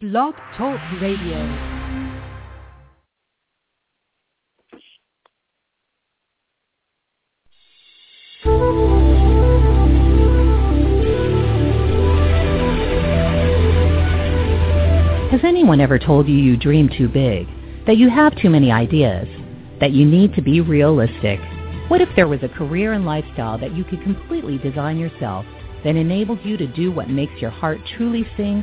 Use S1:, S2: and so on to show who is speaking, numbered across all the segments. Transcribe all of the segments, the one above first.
S1: Blog Talk Radio. Has anyone ever told you you dream too big? That you have too many ideas? That you need to be realistic? What if there was a career and lifestyle that you could completely design yourself that enables you to do what makes your heart truly sing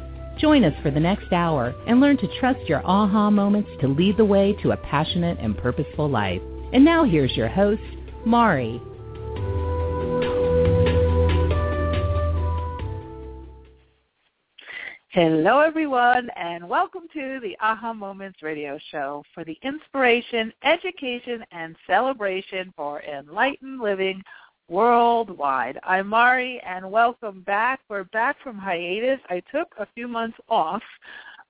S1: Join us for the next hour and learn to trust your aha moments to lead the way to a passionate and purposeful life. And now here's your host, Mari.
S2: Hello, everyone, and welcome to the Aha Moments radio show for the inspiration, education, and celebration for enlightened living worldwide. I'm Mari, and welcome back. We're back from hiatus. I took a few months off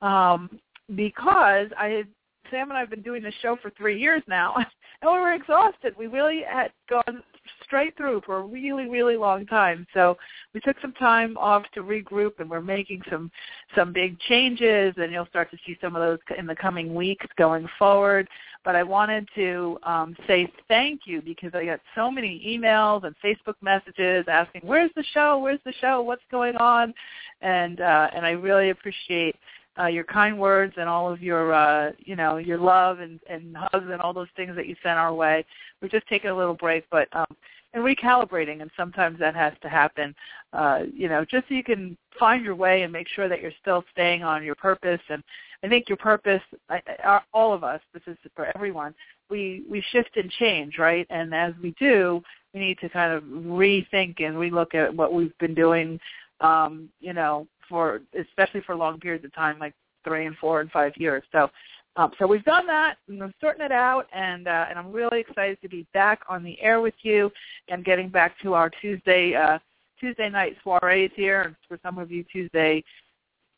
S2: um, because I had Sam and I have been doing this show for three years now, and we were exhausted. We really had gone straight through for a really, really long time. So we took some time off to regroup, and we're making some some big changes, and you'll start to see some of those in the coming weeks going forward. But I wanted to um, say thank you because I got so many emails and Facebook messages asking, "Where's the show? Where's the show? What's going on?" And uh, and I really appreciate uh, your kind words and all of your uh, you know your love and, and hugs and all those things that you sent our way. We're just taking a little break, but um, and recalibrating, and sometimes that has to happen. Uh, you know, just so you can find your way and make sure that you're still staying on your purpose. And I think your purpose, I, I, all of us, this is for everyone. We we shift and change, right? And as we do, we need to kind of rethink and relook at what we've been doing. Um, you know, for especially for long periods of time, like three and four and five years. So, um, so we've done that, and we're sorting it out, and uh, and I'm really excited to be back on the air with you and getting back to our Tuesday uh, Tuesday night soirees here, and for some of you Tuesday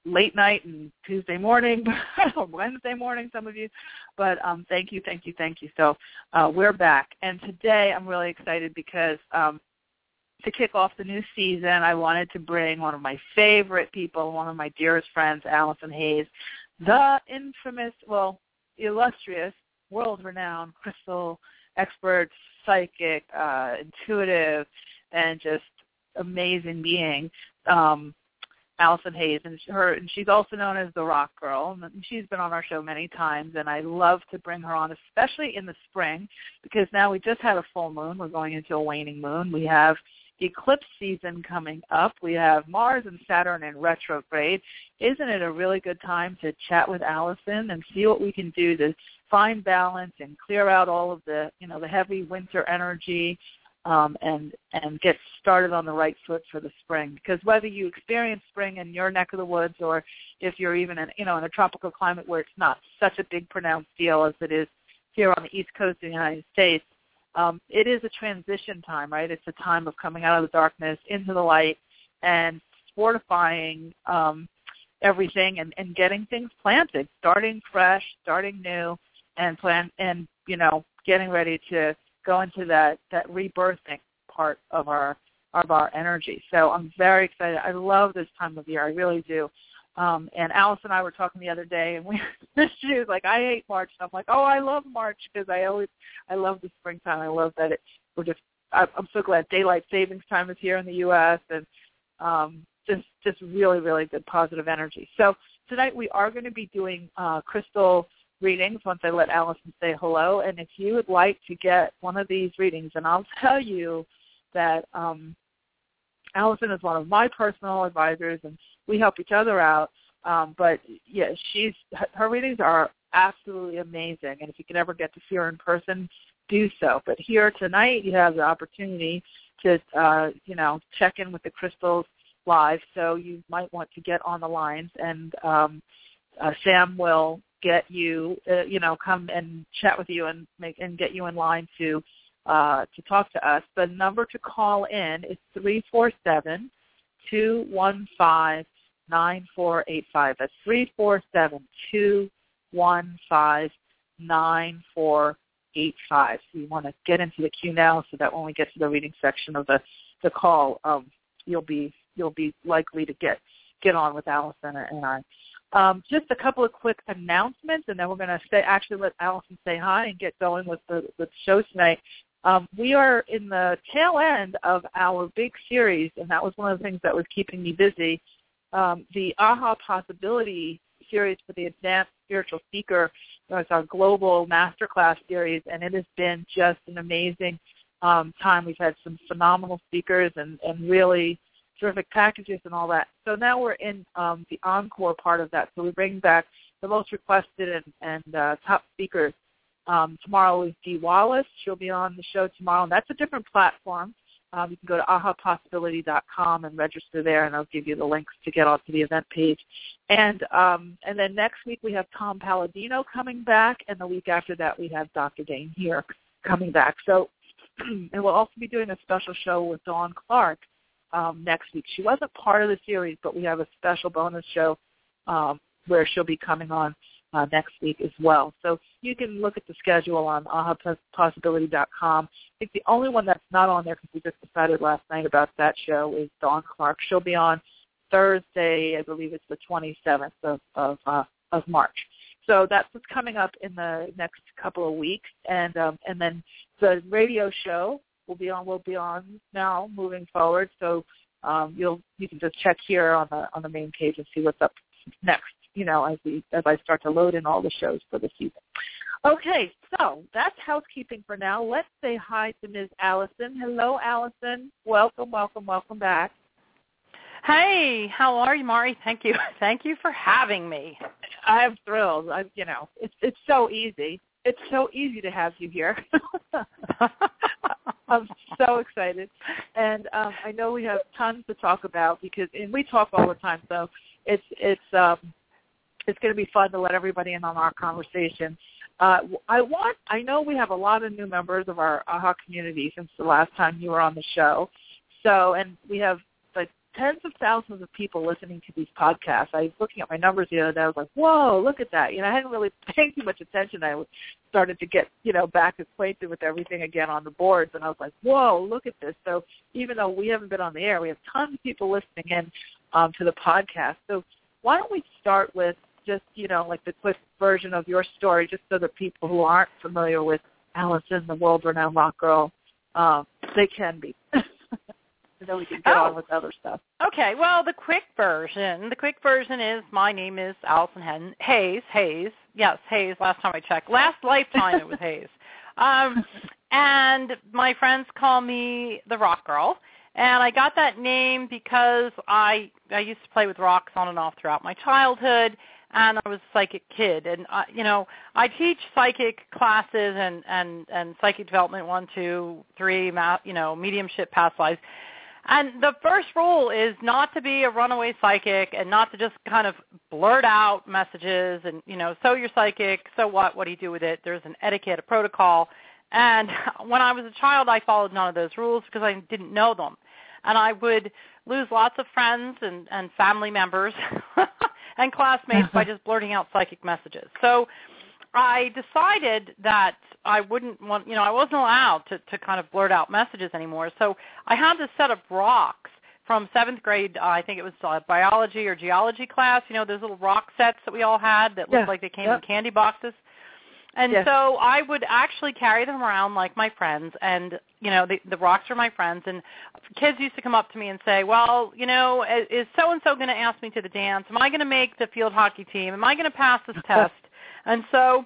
S2: late night and Tuesday morning or Wednesday morning, some of you. But um, thank you, thank you, thank you. So uh, we're back, and today I'm really excited because um, to kick off the new season, I wanted to bring one of my favorite people, one of my dearest friends, Allison Hayes, the infamous, well, illustrious, world-renowned crystal expert, psychic, uh, intuitive, and just amazing being. Um, Allison Hayes, and her, and she's also known as the Rock Girl. And she's been on our show many times, and I love to bring her on, especially in the spring, because now we just had a full moon. We're going into a waning moon. We have eclipse season coming up. We have Mars and Saturn in retrograde. Isn't it a really good time to chat with Allison and see what we can do to find balance and clear out all of the, you know, the heavy winter energy um, and and get started on the right foot for the spring. Because whether you experience spring in your neck of the woods or if you're even in, you know, in a tropical climate where it's not such a big pronounced deal as it is here on the East Coast of the United States, um, it is a transition time, right? It's a time of coming out of the darkness into the light and fortifying um, everything and, and getting things planted, starting fresh, starting new, and plan and you know getting ready to go into that that rebirthing part of our of our energy. So I'm very excited. I love this time of year. I really do. Um, and Alice and I were talking the other day, and we she was like, "I hate March." And I'm like, "Oh, I love March because I always I love the springtime. I love that it we're just I'm so glad daylight savings time is here in the U.S. and um, just just really really good positive energy. So tonight we are going to be doing uh, crystal readings once I let Allison say hello. And if you would like to get one of these readings, and I'll tell you that um, Allison is one of my personal advisors, and we help each other out. Um, but yeah, she's her readings are absolutely amazing, and if you can ever get to see her in person, do so. But here tonight, you have the opportunity to uh, you know check in with the crystals live. So you might want to get on the lines and um, uh, Sam will get you, uh, you know, come and chat with you and make and get you in line to uh, to talk to us. The number to call in is three four seven two one five nine four eight five. That's three four seven two one five nine four eight five. So you want to get into the queue now, so that when we get to the reading section of the the call, um, you'll be you'll be likely to get get on with Allison and I. Um, just a couple of quick announcements, and then we're going to say actually let Allison say hi and get going with the, the show tonight. Um, we are in the tail end of our big series, and that was one of the things that was keeping me busy. Um, the AHA Possibility series for the Advanced Spiritual Seeker was our global masterclass series, and it has been just an amazing um, time. We've had some phenomenal speakers and, and really terrific packages and all that. So now we're in um, the encore part of that. So we bring back the most requested and, and uh, top speakers. Um, tomorrow is Dee Wallace. She'll be on the show tomorrow, and that's a different platform. Um, you can go to ahapossibility.com and register there, and I'll give you the links to get onto the event page. And um, and then next week we have Tom Paladino coming back, and the week after that we have Dr. Dain Heer coming back. So, and we'll also be doing a special show with Dawn Clark um, next week. She wasn't part of the series, but we have a special bonus show um, where she'll be coming on uh, next week as well. So you can look at the schedule on ahapossibility.com. I think the only one that's not on there because we just decided last night about that show is Dawn Clark. She'll be on Thursday, I believe it's the 27th of of, uh, of March. So that's what's coming up in the next couple of weeks, and um, and then the radio show will be on will be on now moving forward. So um, you'll you can just check here on the on the main page and see what's up next. You know, as we as I start to load in all the shows for the season. Okay, so that's housekeeping for now. Let's say hi to Ms. Allison. Hello, Allison. Welcome, welcome, welcome back.
S3: Hey, how are you, Mari? Thank you. Thank you for having me.
S2: I'm thrilled. I, you know, it's it's so easy. It's so easy to have you here. I'm so excited, and um, I know we have tons to talk about because, and we talk all the time. So it's it's um, it's going to be fun to let everybody in on our conversation. Uh, I want. I know we have a lot of new members of our AHA community since the last time you were on the show. So, and we have tens of thousands of people listening to these podcasts. I was looking at my numbers the other day. I was like, whoa, look at that. You know, I hadn't really paid too much attention. I started to get, you know, back acquainted with everything again on the boards. And I was like, whoa, look at this. So even though we haven't been on the air, we have tons of people listening in um, to the podcast. So why don't we start with just, you know, like the quick version of your story, just so that people who aren't familiar with Allison, the world-renowned rock girl, um, they can be. and then we can get oh. on with other stuff.
S3: Okay, well, the quick version, the quick version is my name is Allison Hayes. Hayes, yes, Hayes. Last time I checked, last lifetime it was Hayes. Um, and my friends call me the Rock Girl. And I got that name because I I used to play with rocks on and off throughout my childhood, and I was a psychic kid. And I, you know, I teach psychic classes and and and psychic development one, two, three, you know, mediumship, past lives. And the first rule is not to be a runaway psychic and not to just kind of blurt out messages and, you know, so you're psychic, so what, what do you do with it? There's an etiquette, a protocol. And when I was a child, I followed none of those rules because I didn't know them. And I would lose lots of friends and, and family members and classmates by just blurting out psychic messages. So I decided that I wouldn't want, you know, I wasn't allowed to, to kind of blurt out messages anymore. So I had this set of rocks from seventh grade. Uh, I think it was uh, biology or geology class. You know, those little rock sets that we all had that looked
S2: yeah.
S3: like they came yep. in candy boxes. And
S2: yeah.
S3: so I would actually carry them around like my friends, and you know the, the rocks are my friends. And kids used to come up to me and say, "Well, you know, is so and so going to ask me to the dance? Am I going to make the field hockey team? Am I going to pass this test?" And so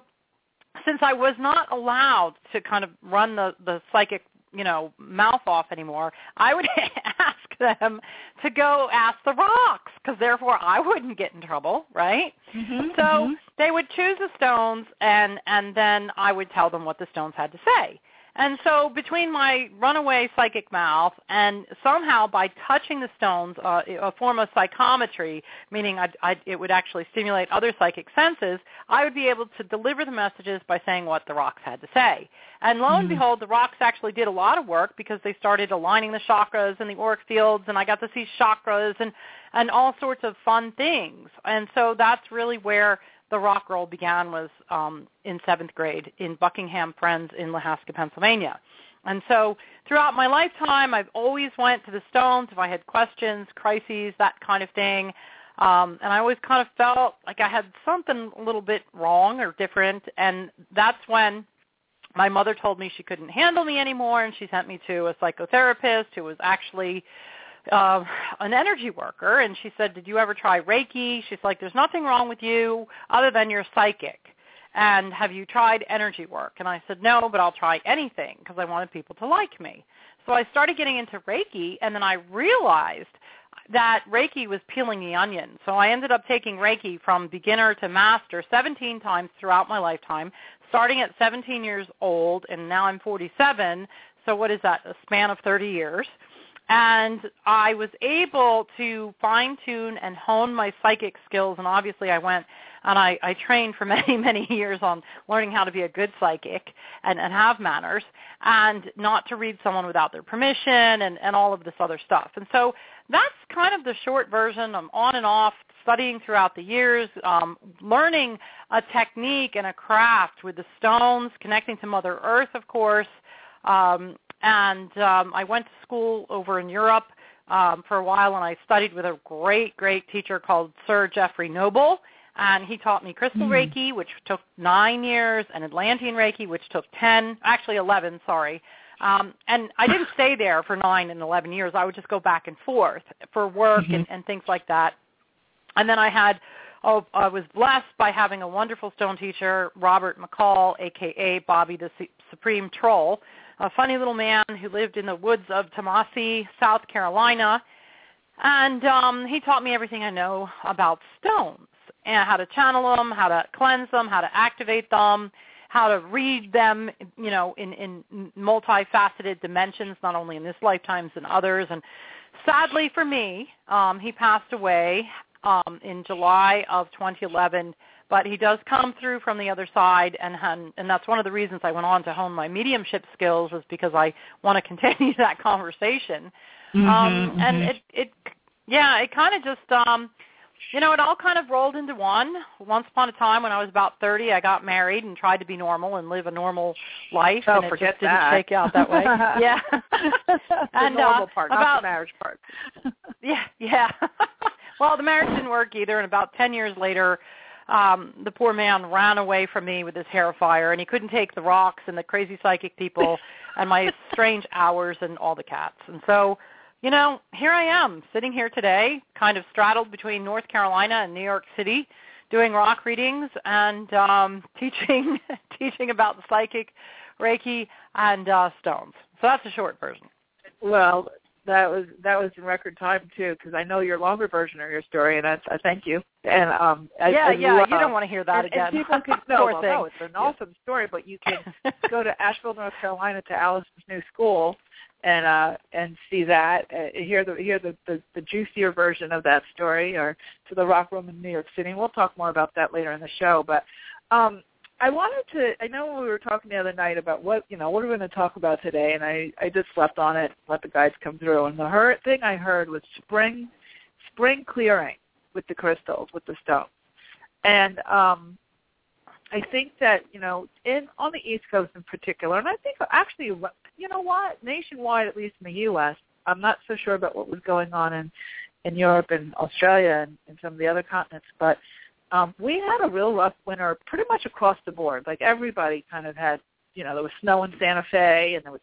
S3: since I was not allowed to kind of run the, the psychic, you know, mouth off anymore, I would ask them to go ask the rocks because therefore I wouldn't get in trouble, right?
S2: Mm-hmm,
S3: so
S2: mm-hmm.
S3: they would choose the stones and and then I would tell them what the stones had to say. And so between my runaway psychic mouth and somehow by touching the stones, uh, a form of psychometry, meaning I'd, I'd, it would actually stimulate other psychic senses, I would be able to deliver the messages by saying what the rocks had to say. And lo and mm-hmm. behold, the rocks actually did a lot of work because they started aligning the chakras and the auric fields, and I got to see chakras and and all sorts of fun things. And so that's really where the rock roll began was um, in seventh grade in Buckingham Friends in Lahaska, Pennsylvania. And so throughout my lifetime, I've always went to the stones if I had questions, crises, that kind of thing. Um, and I always kind of felt like I had something a little bit wrong or different. And that's when my mother told me she couldn't handle me anymore, and she sent me to a psychotherapist who was actually uh, an energy worker, and she said, "Did you ever try Reiki?" She's like, "There's nothing wrong with you other than you're psychic." And have you tried energy work? And I said, no, but I'll try anything because I wanted people to like me. So I started getting into Reiki, and then I realized that Reiki was peeling the onion. So I ended up taking Reiki from beginner to master 17 times throughout my lifetime, starting at 17 years old, and now I'm 47. So what is that? A span of 30 years and I was able to fine tune and hone my psychic skills. And obviously, I went and I, I trained for many, many years on learning how to be a good psychic and, and have manners, and not to read someone without their permission, and, and all of this other stuff. And so that's kind of the short version. I'm on and off studying throughout the years, um, learning a technique and a craft with the stones, connecting to Mother Earth, of course. Um, and um, I went to school over in Europe um, for a while, and I studied with a great, great teacher called Sir Jeffrey Noble. And he taught me crystal mm. Reiki, which took nine years, and Atlantean Reiki, which took ten, actually eleven, sorry. Um, and I didn't stay there for nine and eleven years. I would just go back and forth for work mm-hmm. and, and things like that. And then I had oh, I was blessed by having a wonderful stone teacher, Robert McCall, aka Bobby the Supreme Troll, a funny little man who lived in the woods of Tallahassee, South Carolina. And um, he taught me everything I know about stones and how to channel them, how to cleanse them, how to activate them, how to read them, you know, in, in multifaceted dimensions, not only in this lifetime and others. And sadly for me, um, he passed away um, in July of 2011 but he does come through from the other side and and that's one of the reasons I went on to hone my mediumship skills is because I want to continue that conversation.
S2: Mm-hmm,
S3: um
S2: mm-hmm.
S3: and it it yeah it kind of just um you know it all kind of rolled into one. Once upon a time when I was about 30 I got married and tried to be normal and live a normal life
S2: oh,
S3: and it
S2: forget
S3: just didn't
S2: that.
S3: shake out that way. Yeah.
S2: The
S3: and
S2: normal
S3: uh,
S2: part
S3: about,
S2: not the marriage part.
S3: Yeah yeah. Well the marriage didn't work either and about 10 years later um the poor man ran away from me with his hair fire and he couldn't take the rocks and the crazy psychic people and my strange hours and all the cats. And so you know here i am sitting here today kind of straddled between north carolina and new york city doing rock readings and um teaching teaching about the psychic reiki and uh stones. So that's a short version.
S2: Well that was that was in record time too because I know your longer version of your story and I, I thank you. And um
S3: yeah
S2: as
S3: yeah you don't want to hear that
S2: and,
S3: again.
S2: and people can no, well, no it's an awesome story but you can go to Asheville North Carolina to Alice's new school and uh and see that. Uh, hear the hear the, the the juicier version of that story or to the rock room in New York City. And we'll talk more about that later in the show but um I wanted to. I know we were talking the other night about what you know what we're going to talk about today, and I I just slept on it, let the guys come through, and the her, thing I heard was spring, spring clearing with the crystals, with the stones, and um, I think that you know in on the East Coast in particular, and I think actually you know what nationwide, at least in the U.S., I'm not so sure about what was going on in in Europe and Australia and, and some of the other continents, but um, we had a real rough winter pretty much across the board. Like everybody kind of had, you know, there was snow in Santa Fe and there was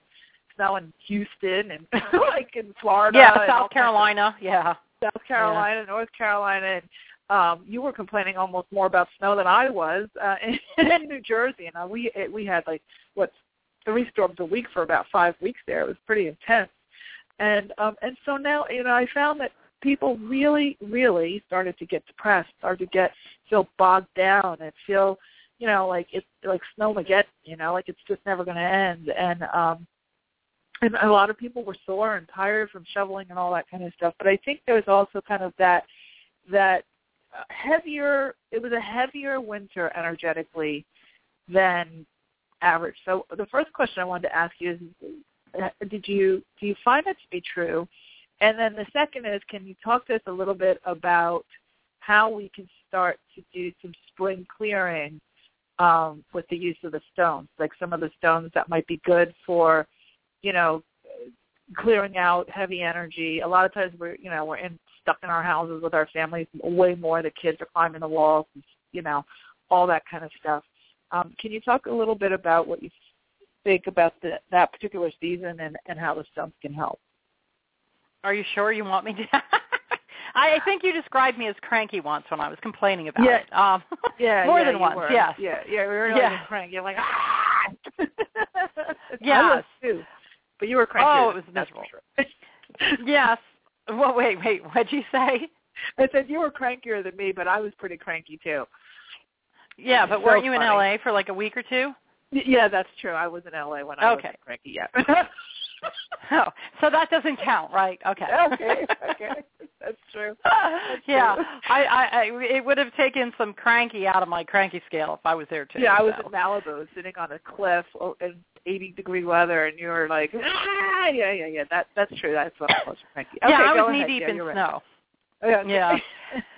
S2: snow in Houston and like in Florida.
S3: Yeah, South Carolina. Yeah.
S2: South Carolina, yeah. North Carolina, and um, you were complaining almost more about snow than I was uh, in, in New Jersey. And uh, we it, we had like what three storms a week for about five weeks there. It was pretty intense. And um, and so now you know I found that people really, really started to get depressed, started to get feel bogged down and feel you know, like it's like snowmageddon, you know, like it's just never going to end. And um, and a lot of people were sore and tired from shoveling and all that kind of stuff. But I think there was also kind of that that heavier. It was a heavier winter energetically than average. So the first question I wanted to ask you is, uh, did you do you find that to be true? And then the second is, can you talk to us a little bit about how we can start to do some spring clearing um, with the use of the stones, like some of the stones that might be good for, you know, clearing out heavy energy. A lot of times we're, you know, we're in stuck in our houses with our families way more. The kids are climbing the walls, you know, all that kind of stuff. Um, can you talk a little bit about what you think about the, that particular season and, and how the stones can help?
S3: Are you sure you want me to? I think you described me as cranky once when I was complaining about
S2: yeah.
S3: it. Um,
S2: yeah,
S3: more
S2: yeah,
S3: than once.
S2: Were.
S3: Yes.
S2: Yeah, yeah, we were like cranky. You're like ah.
S3: yes.
S2: I was too, but you were cranky.
S3: Oh, it was miserable.
S2: Sure.
S3: yes. Well, wait, wait. What'd you say?
S2: I said you were crankier than me, but I was pretty cranky too.
S3: Yeah, but
S2: so
S3: weren't you
S2: funny.
S3: in LA for like a week or two?
S2: Yeah, that's true. I was in LA when I
S3: Okay.
S2: wasn't cranky yet.
S3: Oh, so that doesn't count, right? Okay.
S2: okay, okay, that's true. That's
S3: yeah,
S2: true.
S3: I, I, I, it would have taken some cranky out of my cranky scale if I was there too.
S2: Yeah, I was in Malibu, sitting on a cliff oh, in 80 degree weather, and you were like, ah, yeah, yeah, yeah. That that's true. That's what I was cranky. Okay,
S3: yeah, I was
S2: ahead.
S3: knee deep
S2: yeah,
S3: in
S2: right.
S3: snow.
S2: Yeah. okay.
S3: Yeah.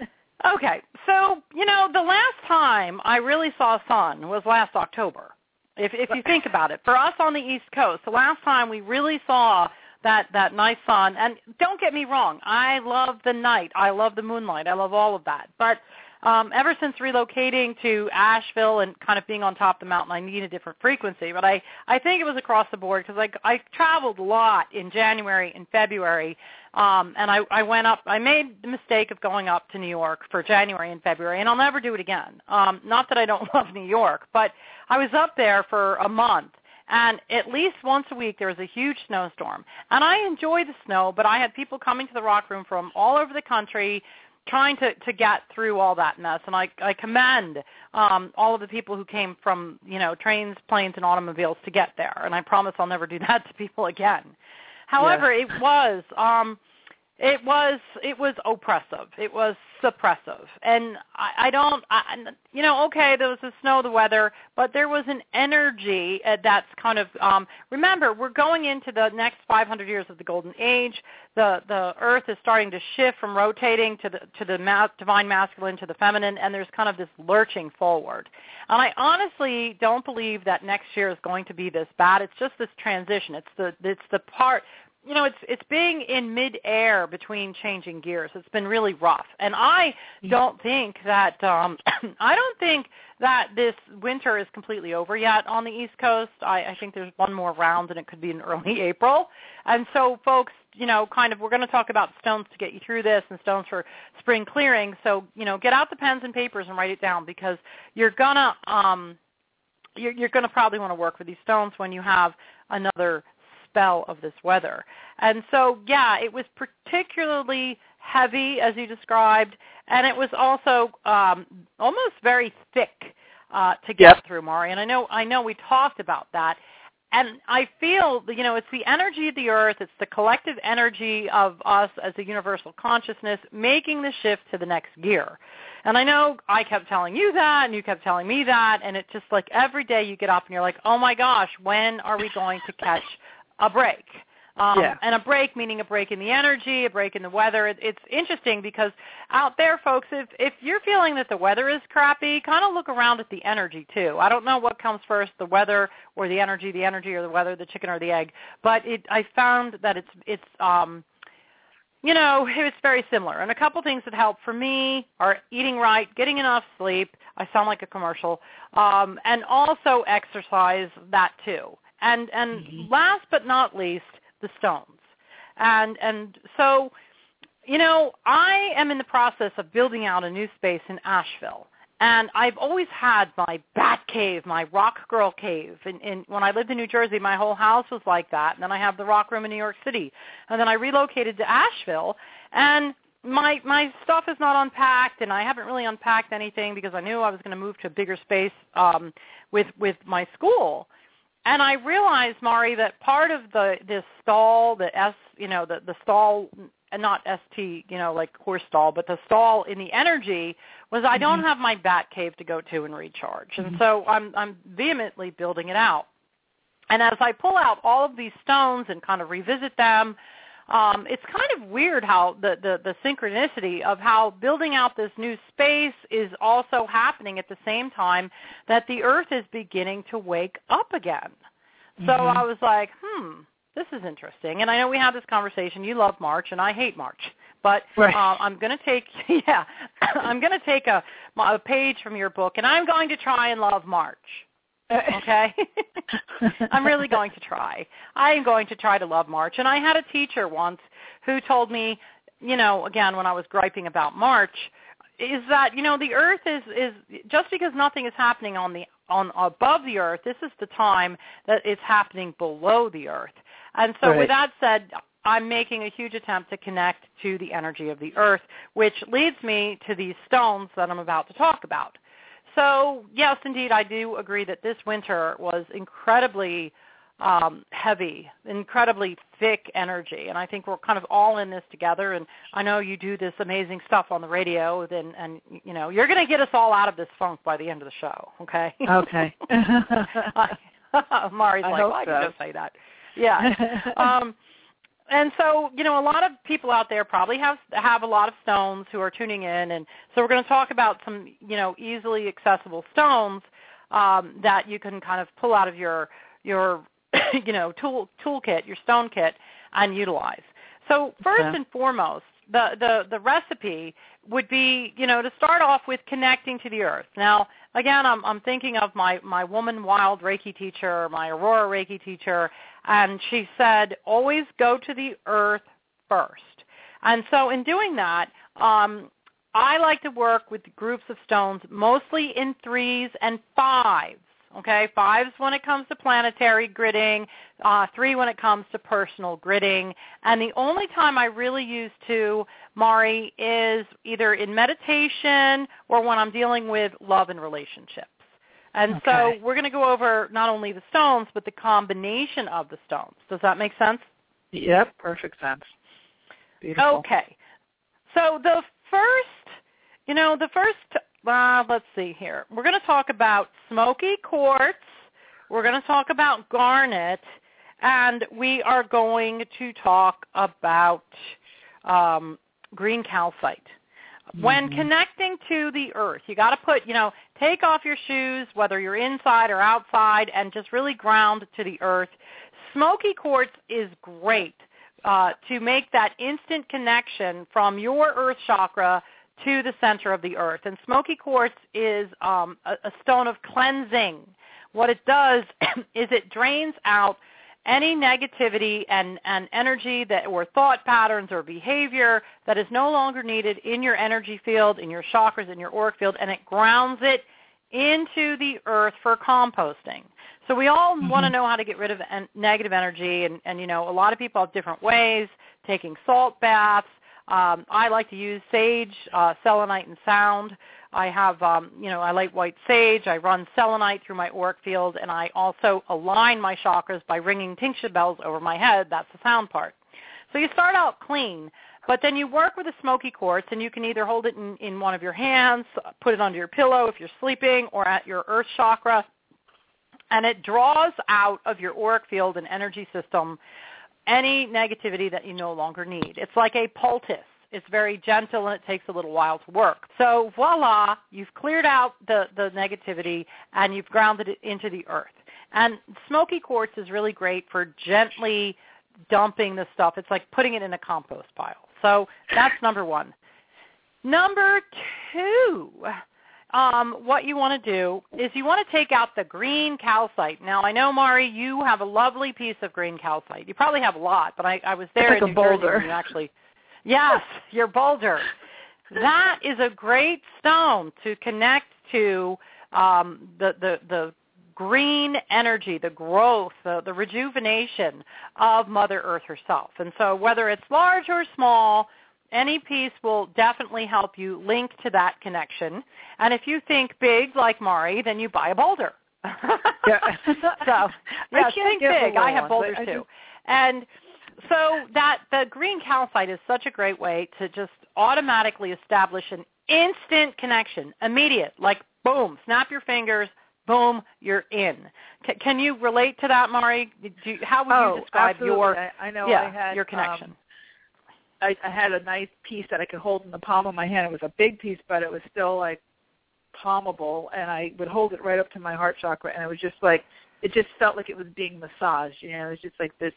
S3: Okay, so you know the last time I really saw sun was last October. If if you think about it, for us on the East Coast, the last time we really saw that that nice sun, and don't get me wrong, I love the night, I love the moonlight, I love all of that. But um, ever since relocating to Asheville and kind of being on top of the mountain, I need a different frequency. But I I think it was across the board because I I traveled a lot in January and February, um, and I I went up. I made the mistake of going up to New York for January and February, and I'll never do it again. Um, not that I don't love New York, but I was up there for a month. And at least once a week there was a huge snowstorm. And I enjoy the snow, but I had people coming to the rock room from all over the country trying to to get through all that mess. And i i commend um all of the people who came from you know trains planes and automobiles to get there. And i promise i'll never do that to people again. However it was um it was it was oppressive. It was suppressive. And i i don't I, you know okay there was the snow the weather but there was an energy uh, that's kind of um remember we're going into the next 500 years of the golden age. The the earth is starting to shift from rotating to the to the ma- divine masculine to the feminine and there's kind of this lurching forward. And i honestly don't believe that next year is going to be this bad. It's just this transition. It's the it's the part you know, it's it's being in midair between changing gears. It's been really rough, and I don't think that um, I don't think that this winter is completely over yet on the East Coast. I, I think there's one more round, and it could be in early April. And so, folks, you know, kind of, we're going to talk about stones to get you through this, and stones for spring clearing. So, you know, get out the pens and papers and write it down because you're gonna um, you're, you're going to probably want to work with these stones when you have another spell of this weather. And so, yeah, it was particularly heavy, as you described, and it was also um, almost very thick uh, to get
S2: Yep.
S3: through, Mari. And I know, I know, we talked about that. And I feel, you know, it's the energy of the earth, it's the collective energy of us as a universal consciousness making the shift to the next gear. And I know I kept telling you that, and you kept telling me that, and it's just like every day you get up and you're like, oh my gosh, when are we going to catch a break? Um,
S2: Yeah.
S3: And a break meaning a break in the energy, a break in the weather. It, it's interesting because out there, folks, if if you're feeling that the weather is crappy, kind of look around at the energy too. I don't know what comes first, the weather or the energy, the energy or the weather, the chicken or the egg. But it, I found that it's it's um, you know, it's very similar. And a couple things that help for me are eating right, getting enough sleep. I sound like a commercial, um, and also exercise that too. And and
S2: Mhm.
S3: last but not least, the stones. And and so, you know, I am in the process of building out a new space in Asheville. And I've always had my bat cave, my rock girl cave. And, and when I lived in New Jersey, my whole house was like that. And then I have the rock room in New York City. And then I relocated to Asheville. And my my stuff is not unpacked, and I haven't really unpacked anything because I knew I was going to move to a bigger space um, with with my school. And I realized, Mari, that part of the this stall, the S, you know, the the stall, not ST, you know, like horse stall, but the stall in the energy was I don't
S2: Mm-hmm.
S3: have my bat cave to go to and recharge, and
S2: Mhm.
S3: so I'm I'm vehemently building it out. And as I pull out all of these stones and kind of revisit them, um, it's kind of weird how the, the, the synchronicity of how building out this new space is also happening at the same time that the earth is beginning to wake up again. So
S2: Mhm.
S3: I was like, hmm, this is interesting. And I know we had this conversation. You love March, and I hate March. But
S2: Right.
S3: uh, I'm going to take, yeah, I'm going to take a, a page from your book, and I'm going to try and love March. Okay? I'm really going to try. I am going to try to love March. And I had a teacher once who told me, you know, again when I was griping about March, is that, you know, the earth is is just because nothing is happening on the on above the earth, this is the time that it's happening below the earth. And so
S2: Right.
S3: with that said, I'm making a huge attempt to connect to the energy of the earth, which leads me to these stones that I'm about to talk about. So yes, indeed, I do agree that this winter was incredibly um, heavy, incredibly thick energy, and I think we're kind of all in this together. And I know you do this amazing stuff on the radio, and, and you know you're going to get us all out of this funk by the end of the show. Okay?
S2: okay.
S3: Mari's
S2: I
S3: like, well, I can just say that. Yeah. um, and so, you know, a lot of people out there probably have have a lot of stones who are tuning in, and so we're going to talk about some, you know, easily accessible stones um, that you can kind of pull out of your your, you know, tool toolkit, your stone kit, and utilize. So first
S2: Okay.
S3: and foremost, the, the the recipe would be, you know, to start off with connecting to the earth. Now, again, I'm I'm thinking of my my woman wild Reiki teacher, my Aurora Reiki teacher, and she said always go to the earth first. And so in doing that, um, I like to work with groups of stones, mostly in threes and fives. Okay, fives when it comes to planetary gridding, uh, three when it comes to personal gridding, and the only time I really use two, Mari, is either in meditation or when I'm dealing with love and relationships. And
S2: Okay.
S3: so we're going to go over not only the stones, but the combination of the stones. Does that make sense?
S2: yep, perfect sense. Beautiful.
S3: Okay. So the first, you know, the first, uh, let's see here. We're going to talk about smoky quartz. We're going to talk about garnet. And we are going to talk about um, green calcite. When
S2: Mhm.
S3: connecting to the earth, you got to put, you know, take off your shoes, whether you're inside or outside, and just really ground to the earth. Smoky quartz is great uh, to make that instant connection from your earth chakra to the center of the earth. And smoky quartz is um, a, a stone of cleansing. What it does is it drains out any negativity and, and energy that or thought patterns or behavior that is no longer needed in your energy field, in your chakras, in your auric field, and it grounds it into the earth for composting. So we all want to know how to get rid of en- negative energy, and, and you know a lot of people have different ways. Taking salt baths. Um, I like to use sage, uh, selenite, and sound. I have, um, you know, I light white sage. I run selenite through my auric field, and I also align my chakras by ringing tingsha bells over my head. That's the sound part. So you start out clean, but then you work with a smoky quartz, and you can either hold it in, in one of your hands, put it under your pillow if you're sleeping, or at your earth chakra, and it draws out of your auric field and energy system any negativity that you no longer need. It's like a poultice. It's very gentle and it takes a little while to work. So voila, you've cleared out the, the negativity and you've grounded it into the earth. And smoky quartz is really great for gently dumping the stuff. It's like putting it in a compost pile. So that's number one. Number two, um, what you want to do is you want to take out the green calcite. Now, I know, Mari, you have a lovely piece of green calcite. You probably have a lot, but I, I was there
S2: It's
S3: in
S2: like
S3: New
S2: a
S3: Jersey
S2: boulder.
S3: when you actually. Yes, your boulder. That is a great stone to connect to um, the, the, the green energy, the growth, the, the rejuvenation of Mother Earth herself. And so whether it's large or small, any piece will definitely help you link to that connection. And if you think big like Mari, then you buy a boulder.
S2: yeah.
S3: so yeah, think big. I have boulders too. Just... And so that the green calcite is such a great way to just automatically establish an instant connection, immediate, like boom, snap your fingers, boom, you're in. C- can you relate to that, Mari? You, how would
S2: oh,
S3: you describe
S2: absolutely.
S3: your
S2: I, I know
S3: yeah,
S2: I had
S3: your connection?
S2: Um, I, I had a nice piece that I could hold in the palm of my hand. It was a big piece, but it was still like palmable, and I would hold it right up to my heart chakra, and it was just like it just felt like it was being massaged. You know, it was just like this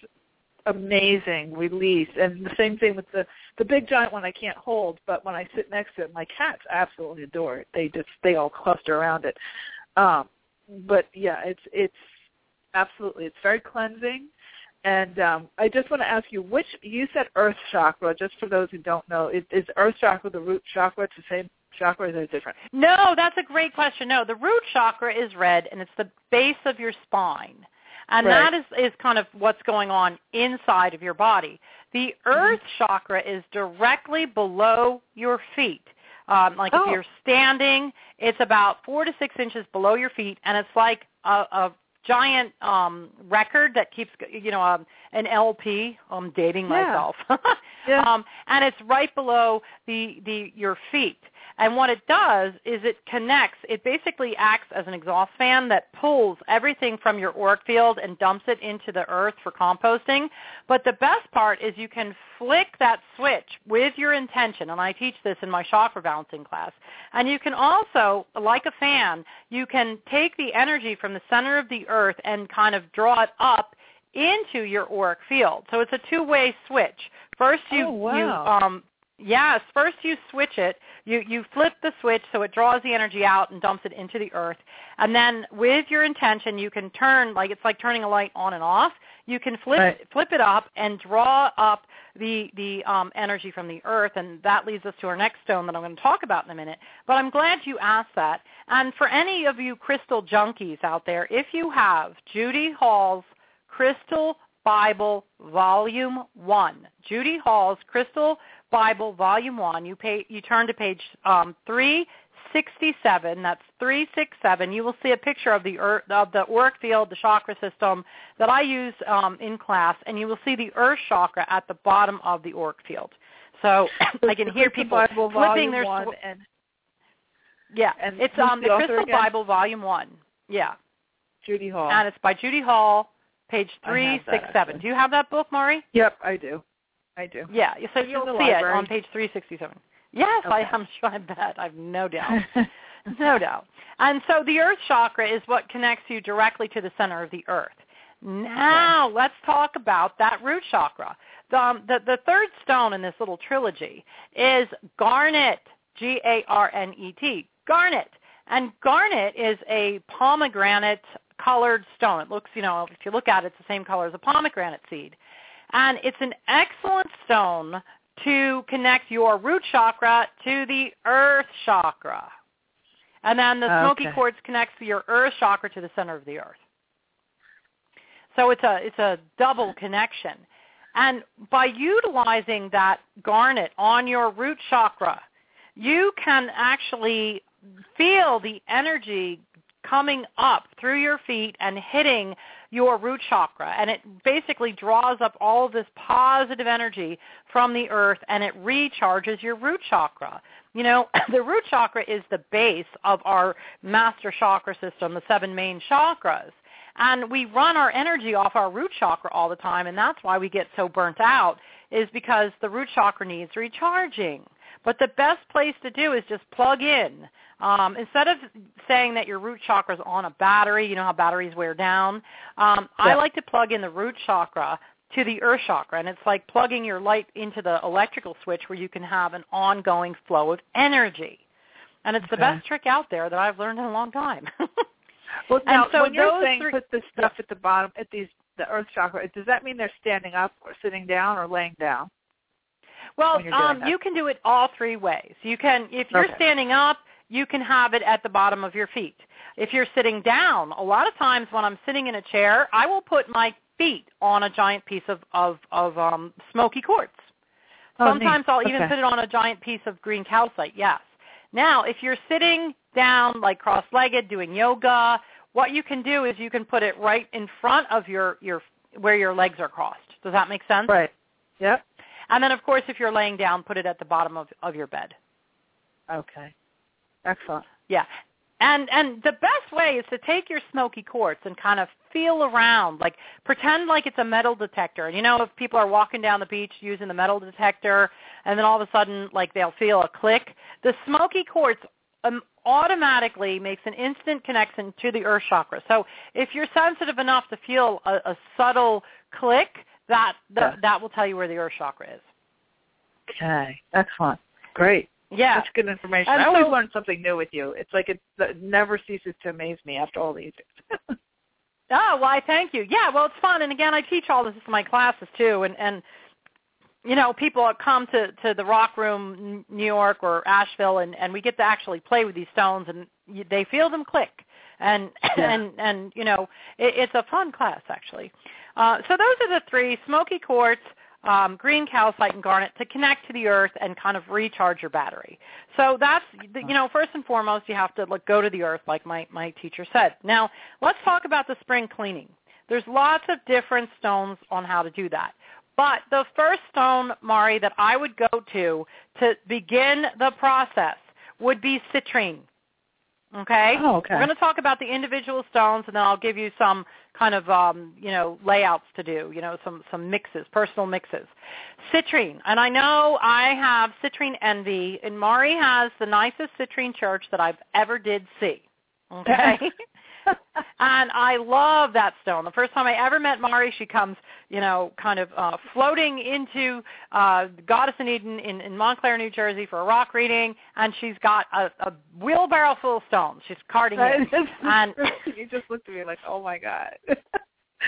S2: amazing release. And the same thing with the the big giant one I can't hold, but when I sit next to it, my cats absolutely adore it. They just they all cluster around it. Um, but yeah, it's it's absolutely it's very cleansing. And um, I just want to ask you, which you said Earth chakra. Just for those who don't know, is, is Earth chakra the root chakra? It's the same chakra, or is it different?
S3: No, that's a great question. No, the root chakra is red, and it's the base of your spine. And
S2: right.
S3: that is, is kind of what's going on inside of your body. The earth mm-hmm. chakra is directly below your feet. Um, like
S2: oh.
S3: if you're standing, it's about four to six inches below your feet, and it's like a, a giant um record that keeps you know um an LP I'm dating
S2: yeah.
S3: myself
S2: yeah.
S3: um and it's right below the the your feet and what it does is it connects, it basically acts as an exhaust fan that pulls everything from your auric field and dumps it into the earth for composting. But the best part is you can flick that switch with your intention, and I teach this in my chakra balancing class. And you can also, like a fan, you can take the energy from the center of the earth and kind of draw it up into your auric field. So it's a two-way switch. First, you
S2: oh, wow.
S3: you um, Yes, first you switch it. You you flip the switch so it draws the energy out and dumps it into the earth. And then with your intention, you can turn like it's like turning a light on and off. You can flip
S2: right.
S3: flip it up and draw up the the um, energy from the earth, and that leads us to our next stone that I'm going to talk about in a minute. But I'm glad you asked that. And for any of you crystal junkies out there, if you have Judy Hall's Crystal Bible Volume 1. Judy Hall's Crystal Bible, Volume 1. You, pay, you turn to page um, 367. That's 367. You will see a picture of the, earth, of the auric field, the chakra system that I use um, in class, and you will see the earth chakra at the bottom of the auric field. So I can hear people
S2: Bible,
S3: flipping their
S2: one and
S3: yeah,
S2: and
S3: it's um
S2: the,
S3: the Crystal
S2: again?
S3: Bible Volume One. Yeah,
S2: Judy Hall.
S3: and it's by Judy Hall, page three six seven. Do you have that book, Mari?
S2: Yep, I do. I do.
S3: Yeah, so you'll see it on page 367. Yes, I am sure I bet. I've no doubt. no doubt. And so the earth chakra is what connects you directly to the center of the earth. Now let's talk about that root chakra. The, um, the, the third stone in this little trilogy is garnet, G-A-R-N-E-T, garnet. And garnet is a pomegranate colored stone. It looks, you know, if you look at it, it's the same color as a pomegranate seed. And it's an excellent stone to connect your root chakra to the earth chakra. And then the smoky
S2: Okay.
S3: quartz connects your earth chakra to the center of the earth. So it's a it's a double connection. And by utilizing that garnet on your root chakra, you can actually feel the energy coming up through your feet and hitting your root chakra. And it basically draws up all of this positive energy from the earth and it recharges your root chakra. You know, the root chakra is the base of our master chakra system, the seven main chakras. And we run our energy off our root chakra all the time, and that's why we get so burnt out, is because the root chakra needs recharging. But the best place to do is just plug in. Um, instead of saying that your root chakra is on a battery, you know how batteries wear down, um, I like to plug in the root chakra to the earth chakra, and it's like plugging your light into the electrical switch where you can have an ongoing flow of energy. And it's the best trick out there that I've learned in a long time.
S2: Well,
S3: And
S2: now
S3: so
S2: when you're saying
S3: three-
S2: put this stuff at the bottom, at these the earth chakra, does that mean they're standing up or sitting down or laying down?
S3: Well, um, you can do it all three ways. You can, if you're
S2: Okay.
S3: standing up, you can have it at the bottom of your feet. If you're sitting down, a lot of times when I'm sitting in a chair, I will put my feet on a giant piece of of, of um, smoky quartz.
S2: Oh,
S3: Sometimes
S2: neat.
S3: I'll even
S2: Okay.
S3: put it on a giant piece of green calcite. Yes. Now, if you're sitting down like cross-legged doing yoga, what you can do is you can put it right in front of your your where your legs are crossed. Does that make sense?
S2: Right. Yep.
S3: And then, of course, if you're laying down, put it at the bottom of of your bed.
S2: Okay. Excellent.
S3: Yeah. And and the best way is to take your smoky quartz and kind of feel around, like pretend like it's a metal detector. And you know, if people are walking down the beach using the metal detector, and then all of a sudden, like they'll feel a click, the smoky quartz um, automatically makes an instant connection to the earth chakra. So if you're sensitive enough to feel a, a subtle click, that that, that will tell you where the earth chakra is.
S2: Okay. Excellent. Great.
S3: Yeah.
S2: That's good information.
S3: And
S2: I always
S3: so-
S2: learn something new with you. It's like it, it never ceases to amaze me after all these years.
S3: Oh, well, I thank you. Yeah, well, it's fun, and again, I teach all this in my classes too, and and you know, people come to to the Rock Room, New York or Asheville, and and we get to actually play with these stones, and you, they feel them click, and
S2: Yeah.
S3: and and you know, it, it's a fun class actually. Uh, so those are the three: smoky quartz, um, green calcite, and garnet to connect to the earth and kind of recharge your battery. So that's you know, first and foremost, you have to like, go to the earth, like my my teacher said. Now let's talk about the spring cleaning. There's lots of different stones on how to do that. But the first stone, Mari, that I would go to to begin the process would be citrine. Okay?
S2: Oh, okay.
S3: We're going to talk about the individual stones, and then I'll give you some kind of, um, you know, layouts to do, you know, some, some mixes, personal mixes. Citrine, and I know I have citrine envy, and Mari has the nicest citrine church that I've ever did see. Okay? and I love that stone. The first time I ever met Mari, she comes, you know, kind of uh, floating into uh, Goddess in Eden in, in Montclair, New Jersey for a rock reading, and she's got a, a wheelbarrow full of stones. She's carting it. And
S2: you just looked at me like, oh my god.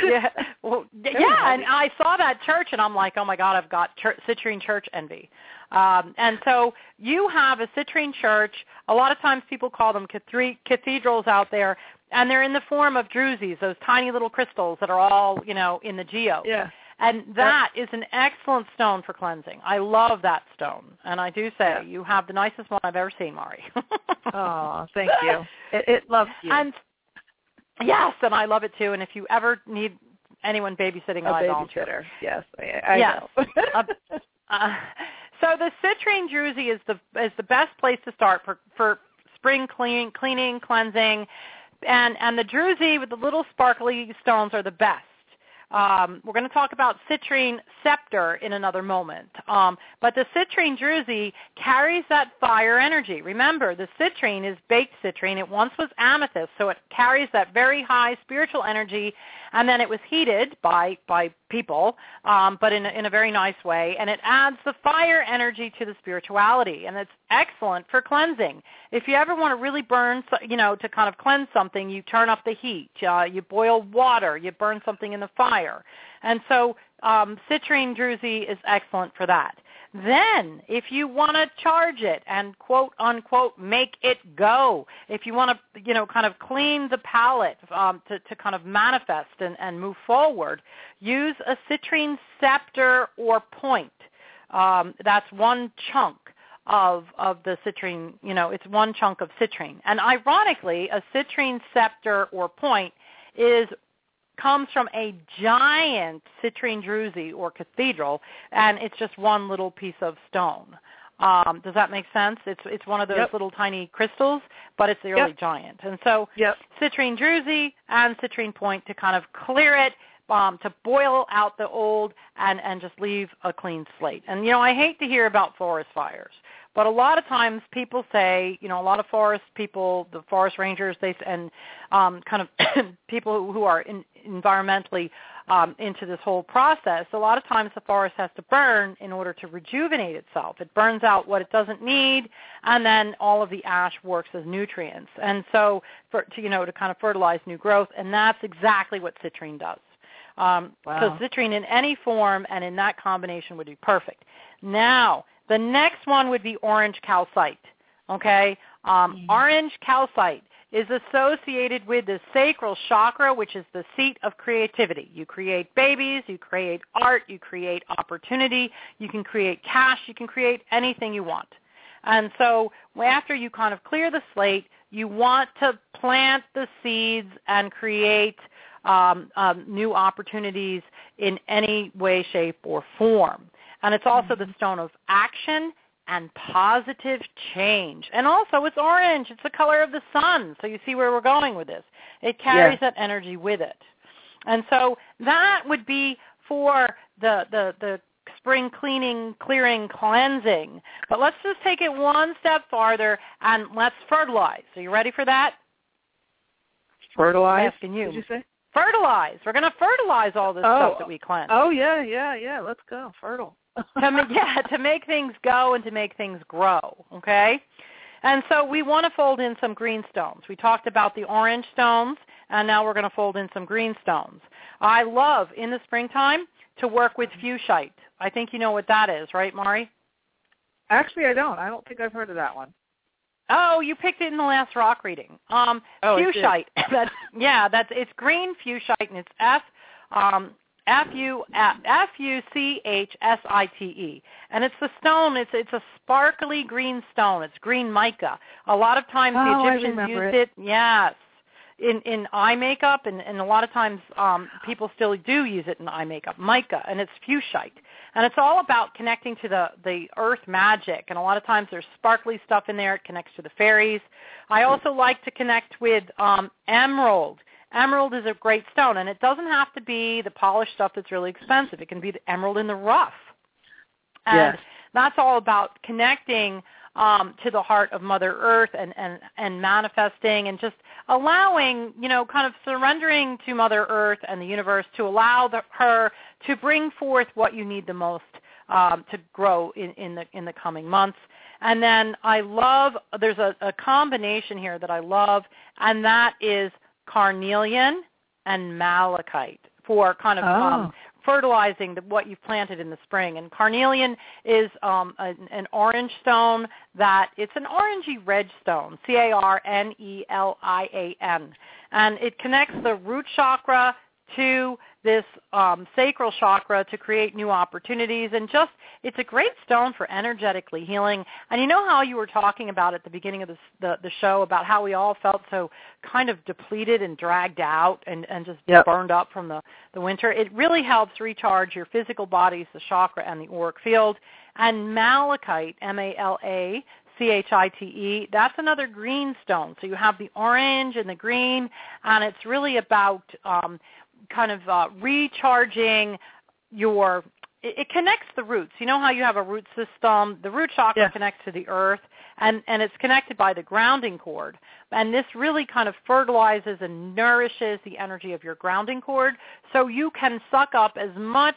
S3: yeah, well, yeah, and. I saw that church, and I'm like, oh my God, I've got church, citrine church envy. Um, and so you have a citrine church. A lot of times people call them cathe- cathedrals out there, and they're in the form of drusies, those tiny little crystals that are all, you know, in the geo.
S2: Yeah.
S3: And that is an excellent stone for cleansing. I love that stone. And I do say
S2: Yeah.
S3: you have the nicest one I've ever seen, Mari.
S2: Oh, thank you. It, it loves you.
S3: And yes, and I love it too. And if you ever need anyone babysitting,
S2: a
S3: I
S2: babysitter. Yes, I, I
S3: Yes.
S2: know.
S3: Uh, Uh, so the citrine druzy is the is the best place to start for for spring cleaning, cleaning, cleansing, and and the druzy with the little sparkly stones are the best. Um, we're going to talk about citrine scepter in another moment. Um, but the citrine druzy carries that fire energy. Remember, the citrine is baked citrine. It once was amethyst, so it carries that very high spiritual energy, and then it was heated by by people, um, but in a, in a very nice way, and it adds the fire energy to the spirituality, and it's excellent for cleansing. If you ever want to really burn, you know, to kind of cleanse something, you turn up the heat, uh, you boil water, you burn something in the fire, and so um, citrine druzy is excellent for that. Then, if you want to charge it and quote unquote make it go, if you want to, you know, kind of clean the palette um, to, to kind of manifest and, and move forward, use a citrine scepter or point. Um, that's one chunk of of the citrine. You know, it's one chunk of citrine. And ironically, a citrine scepter or point is comes from a giant citrine druzy or cathedral, and it's just one little piece of stone. Um, does that make sense? It's it's one of those
S2: Yep.
S3: little tiny crystals, but it's really
S2: Yep.
S3: giant. And so
S2: yep.
S3: citrine druzy and citrine point to kind of clear it, um, to boil out the old and, and just leave a clean slate. And, you know, I hate to hear about forest fires, but a lot of times people say, you know, a lot of forest people, the forest rangers, they and um, kind of people who are in, environmentally um, into this whole process, a lot of times the forest has to burn in order to rejuvenate itself. It burns out what it doesn't need, and then all of the ash works as nutrients. And so, for to, you know, to kind of fertilize new growth, and that's exactly what citrine does. Um,
S2: Wow.
S3: So citrine in any form and in that combination would be perfect. Now, the next one would be orange calcite. Okay, um,
S2: Mm.
S3: orange calcite is associated with the sacral chakra, which is the seat of creativity. You create babies, you create art, you create opportunity, you can create cash, you can create anything you want. And so after you kind of clear the slate, you want to plant the seeds and create um, um, new opportunities in any way, shape, or form. And it's also the stone of action and positive change. And also it's orange. It's the color of the sun. So you see where we're going with this. It carries that energy with it. And so that would be for the, the, the spring cleaning, clearing, cleansing. But let's just take it one step farther and let's fertilize. Are you ready for that?
S2: Fertilize?
S3: I'm asking you.
S2: Did you say?
S3: Fertilize. We're going to fertilize all this
S2: oh.
S3: stuff that we cleanse.
S2: Oh yeah, yeah, yeah. Let's go. Fertile.
S3: To make, yeah, to make things go and to make things grow. Okay. And so we want to fold in some green stones. We talked about the orange stones, and now we're going to fold in some green stones. I love in the springtime to work with fuchsite. I think you know what that is, right, Mari?
S2: Actually, I don't. I don't think I've heard of that one.
S3: Oh, you picked it in the last rock reading. Um,
S2: oh,
S3: fuchsite. that's yeah, that's it's green fuchsite and it's F um, F U F U C H S I T E, and it's the stone. It's it's a sparkly green stone. It's green mica. A lot of times
S2: oh,
S3: the Egyptians used it.
S2: it.
S3: Yes, in in eye makeup, and and a lot of times um, people still do use it in eye makeup. Mica, and it's fuchsite, and it's all about connecting to the the earth magic. And a lot of times there's sparkly stuff in there. It connects to the fairies. I also like to connect with um, emerald Emerald is a great stone, and it doesn't have to be the polished stuff that's really expensive. It can be the emerald in the rough. And
S2: yes.
S3: that's all about connecting um, to the heart of Mother Earth and, and, and manifesting and just allowing, you know, kind of surrendering to Mother Earth and the universe to allow the, her to bring forth what you need the most um, to grow in, in, the, in the coming months. And then I love, there's a, a combination here that I love, and that is carnelian and malachite for kind of um,
S2: oh.
S3: um, fertilizing the, what you've planted in the spring. And carnelian is um, an, an orange stone that it's an orangey red stone, C-A-R-N-E-L-I-A-N, and it connects the root chakra to this um, sacral chakra to create new opportunities and just it's a great stone for energetically healing and you know how you were talking about at the beginning of this, the, the show about how we all felt so kind of depleted and dragged out and, and just
S2: yep.
S3: burned up from the, the winter it really helps recharge your physical bodies the chakra and the auric field and malachite m-a-l-a C-H-I-T-E. That's another green stone. So you have the orange and the green, and it's really about um, kind of uh, recharging your it, it connects the roots. You know how you have a root system? The root chakra
S2: yeah.
S3: connects to the earth, and and it's connected by the grounding cord. And this really kind of fertilizes and nourishes the energy of your grounding cord, so you can suck up as much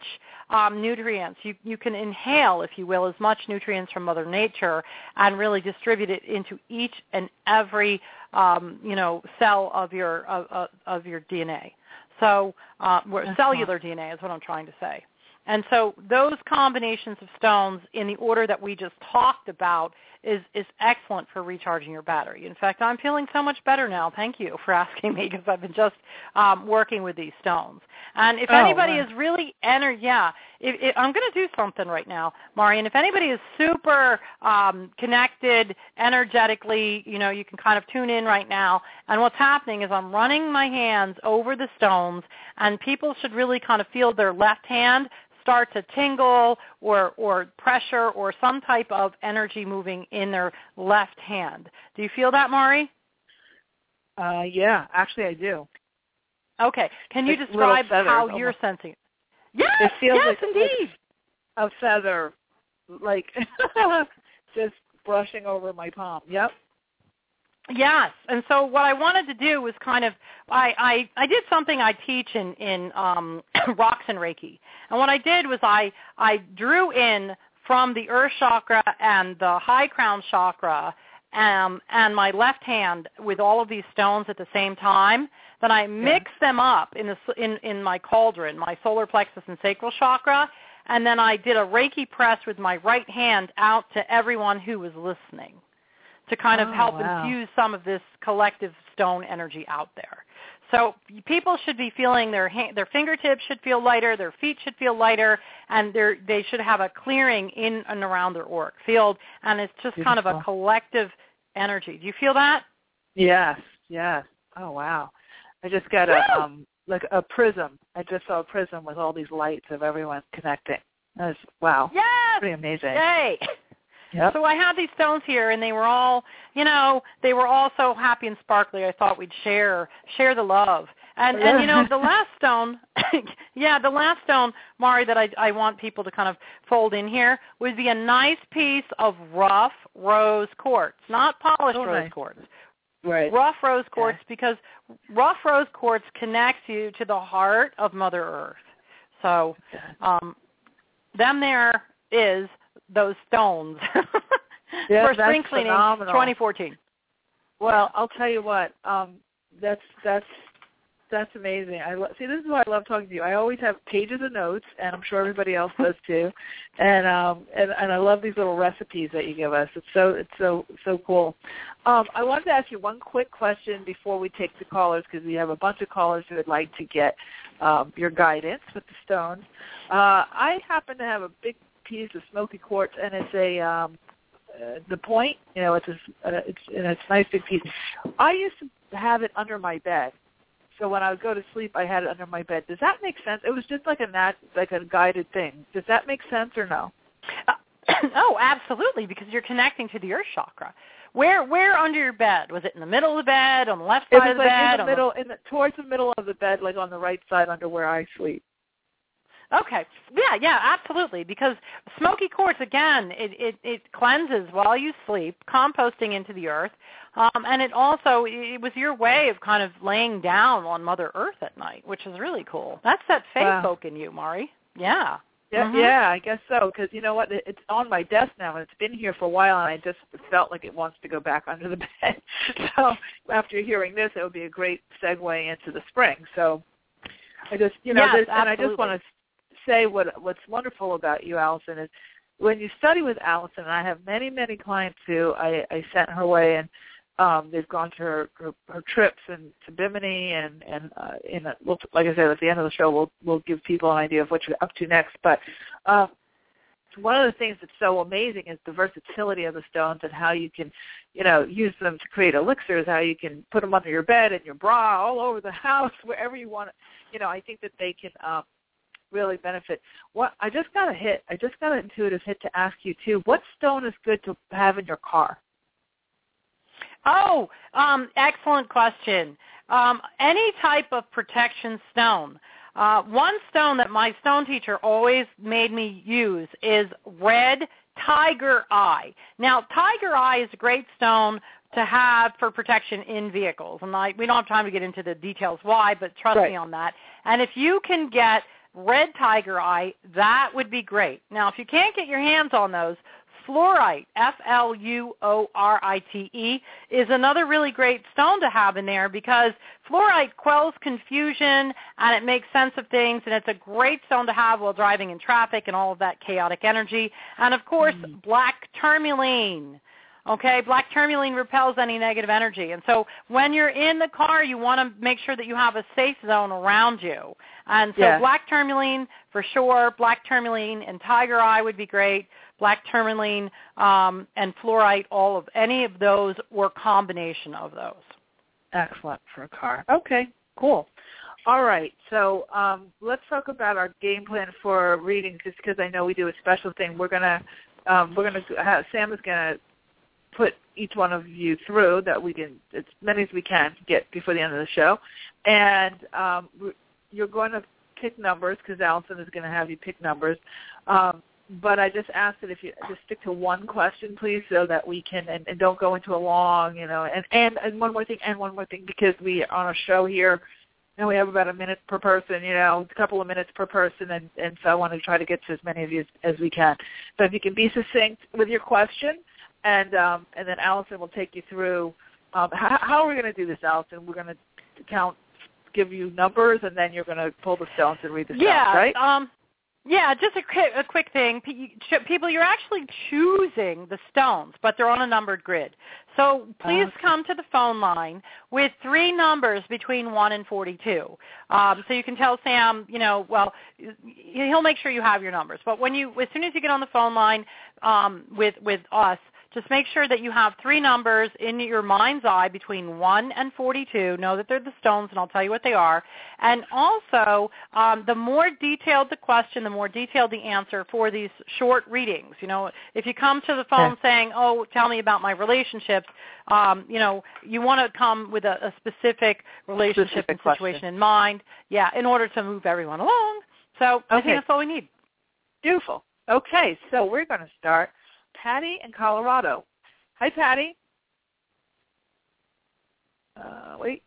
S3: um, nutrients. You you can inhale, if you will, as much nutrients from Mother Nature, and really distribute it into each and every um, you know cell of your of, of your DNA. So uh, cellular DNA is what I'm trying to say. And so those combinations of stones in the order that we just talked about is, is excellent for recharging your battery. In fact, I'm feeling so much better now. Thank you for asking me because I've been just um, working with these stones. And if
S2: oh,
S3: anybody
S2: wow.
S3: is really ener, yeah, if, if, I'm going to do something right now, Marian. If anybody is super um, connected energetically, you know, you can kind of tune in right now. And what's happening is I'm running my hands over the stones, and people should really kind of feel their left hand start to tingle or, or pressure or some type of energy moving in their left hand. Do you feel that, Mari?
S2: Uh, yeah, actually I do.
S3: Okay. Can you
S2: it's
S3: describe how
S2: almost.
S3: you're sensing it? Yes,
S2: it feels
S3: yes,
S2: like,
S3: indeed.
S2: Like a feather, like just brushing over my palm. Yep.
S3: Yes, and so what I wanted to do was kind of I I, I did something I teach in in um, rocks and Reiki, and what I did was I I drew in from the Earth chakra and the High Crown chakra um, and my left hand with all of these stones at the same time. Then I mixed them up in the in in my cauldron, my solar plexus and sacral chakra, and then I did a Reiki press with my right hand out to everyone who was listening to kind of
S2: oh,
S3: help
S2: wow.
S3: infuse some of this collective stone energy out there. So people should be feeling their hand, their fingertips should feel lighter, their feet should feel lighter, and they should have a clearing in and around their auric field, and it's just
S2: Beautiful.
S3: kind of a collective energy. Do you feel that?
S2: Yes, yes. Oh wow. I just got a um like a prism. I just saw a prism with all these lights of everyone connecting. That was wow.
S3: Yes.
S2: Pretty amazing.
S3: Yay.
S2: Yep.
S3: So I had these stones here, and they were all, you know, they were all so happy and sparkly. I thought we'd share share the love. And and you know, the last stone, yeah, the last stone, Mari, that I I want people to kind of fold in here would be a nice piece of rough rose quartz, not polished
S2: Oh,
S3: rose
S2: nice.
S3: quartz.
S2: Right.
S3: Rough rose quartz because rough rose quartz connects you to the heart of Mother Earth. So um, them there is those stones
S2: Yeah,
S3: for spring cleaning
S2: phenomenal.
S3: 2014.
S2: Well, I'll tell you what. Um, that's that's that's amazing. I lo- see. This is why I love talking to you. I always have pages of notes, and I'm sure everybody else does too. And um, and and I love these little recipes that you give us. It's so it's so so cool. Um, I wanted to ask you one quick question before we take the callers because we have a bunch of callers who would like to get um, your guidance with the stones. Uh, I happen to have a big piece of smoky quartz, and it's a um, uh, the point. You know, it's a, uh, it's and it's a nice big piece. I used to have it under my bed. So when I would go to sleep, I had it under my bed. Does that make sense? It was just like a nat- like a guided thing. Does that make sense or no?
S3: Uh, oh, absolutely, because you're connecting to the earth chakra. Where where under your bed? Was it in the middle of the bed, on the left side of the
S2: like
S3: bed?
S2: in the middle, in the, towards the middle of the bed, like on the right side under where I sleep.
S3: Okay. Yeah, yeah, absolutely. Because smoky quartz, again, it, it, it cleanses while you sleep, composting into the earth. Um, and it also, it was your way of kind of laying down on Mother Earth at night, which is really cool. That's that faith
S2: Wow.
S3: folk in you, Mari. Yeah.
S2: Yeah,
S3: Mhm.
S2: yeah, I guess so. Because you know what, It- it's on my desk now, and it's been here for a while, and I just felt like it wants to go back under the bed. so after hearing this, it would be a great segue into the spring. So I just, you know,
S3: Yes,
S2: this, and I just want to say what what's wonderful about you, Allison, is when you study with Allison. And I have many, many clients who I, I sent her way, and um, they've gone to her, her, her trips and to Bimini, and and uh, in a, we'll, like I said, at the end of the show, we'll we'll give people an idea of what you're up to next. But um, one of the things that's so amazing is the versatility of the stones and how you can, you know, use them to create elixirs. How you can put them under your bed and your bra, all over the house, wherever you want. You know, I think that they can um, really benefit. What I just got a hit. I just got an intuitive hit to ask you too. What stone is good to have in your car?
S3: Oh, um, excellent question. Um, any type of protection stone. Uh, one stone that my stone teacher always made me use is red tiger eye. Now, tiger eye is a great stone to have for protection in vehicles, and I, we don't have time to get into the details why, but trust
S2: Right.
S3: me on that. And if you can get red tiger eye, that would be great. Now, if you can't get your hands on those, fluorite, F-L-U-O-R-I-T-E, is another really great stone to have in there because fluorite quells confusion and it makes sense of things and it's a great stone to have while driving in traffic and all of that chaotic energy. And of course, mm-hmm. black tourmaline. Okay, black tourmaline repels any negative energy. And so when you're in the car, you want to make sure that you have a safe zone around you. And so
S2: Yes.
S3: black tourmaline for sure, black tourmaline and tiger eye would be great. Black tourmaline um, and fluorite, all of any of those or combination of those.
S2: Excellent for a car. Okay, cool. All right, so um, let's talk about our game plan for reading, just because I know we do a special thing. We're gonna um, we're gonna have, Sam is gonna put each one of you through that we can as many as we can get before the end of the show, and um, you're going to pick numbers because Allison is going to have you pick numbers. Um, but I just ask that if you just stick to one question, please, so that we can and, and don't go into a long, you know. And, and and one more thing, and one more thing, because we are on a show here, and we have about a minute per person, you know, a couple of minutes per person, and and so I want to try to get to as many of you as, as we can. So if you can be succinct with your question, and um, and then Allison will take you through. Um, how, how are we going to do this, Allison? We're going to count, give you numbers, and then you're going to pull the stones and read the stones,
S3: yeah,
S2: right?
S3: um, Yeah, just a quick, a quick thing. People, you're actually choosing the stones, but they're on a numbered grid. So please okay. come to the phone line with three numbers between 1 and 42. Um, so you can tell Sam, you know, well, he'll make sure you have your numbers. But when you, as soon as you get on the phone line um, with, with us, just make sure that you have three numbers in your mind's eye between 1 and 42. Know that they're the stones, and I'll tell you what they are. And also, um, the more detailed the question, the more detailed the answer for these short readings. You know, if you come to the phone okay. saying, oh, tell me about my relationships, um, you know, you want to come with a, a specific relationship
S2: specific
S3: and situation
S2: question.
S3: in mind. Yeah, in order to move everyone along. So
S2: okay.
S3: I think that's all we need.
S2: Beautiful. Okay, so we're going to start Patty in Colorado. Hi, Patty. Uh, wait,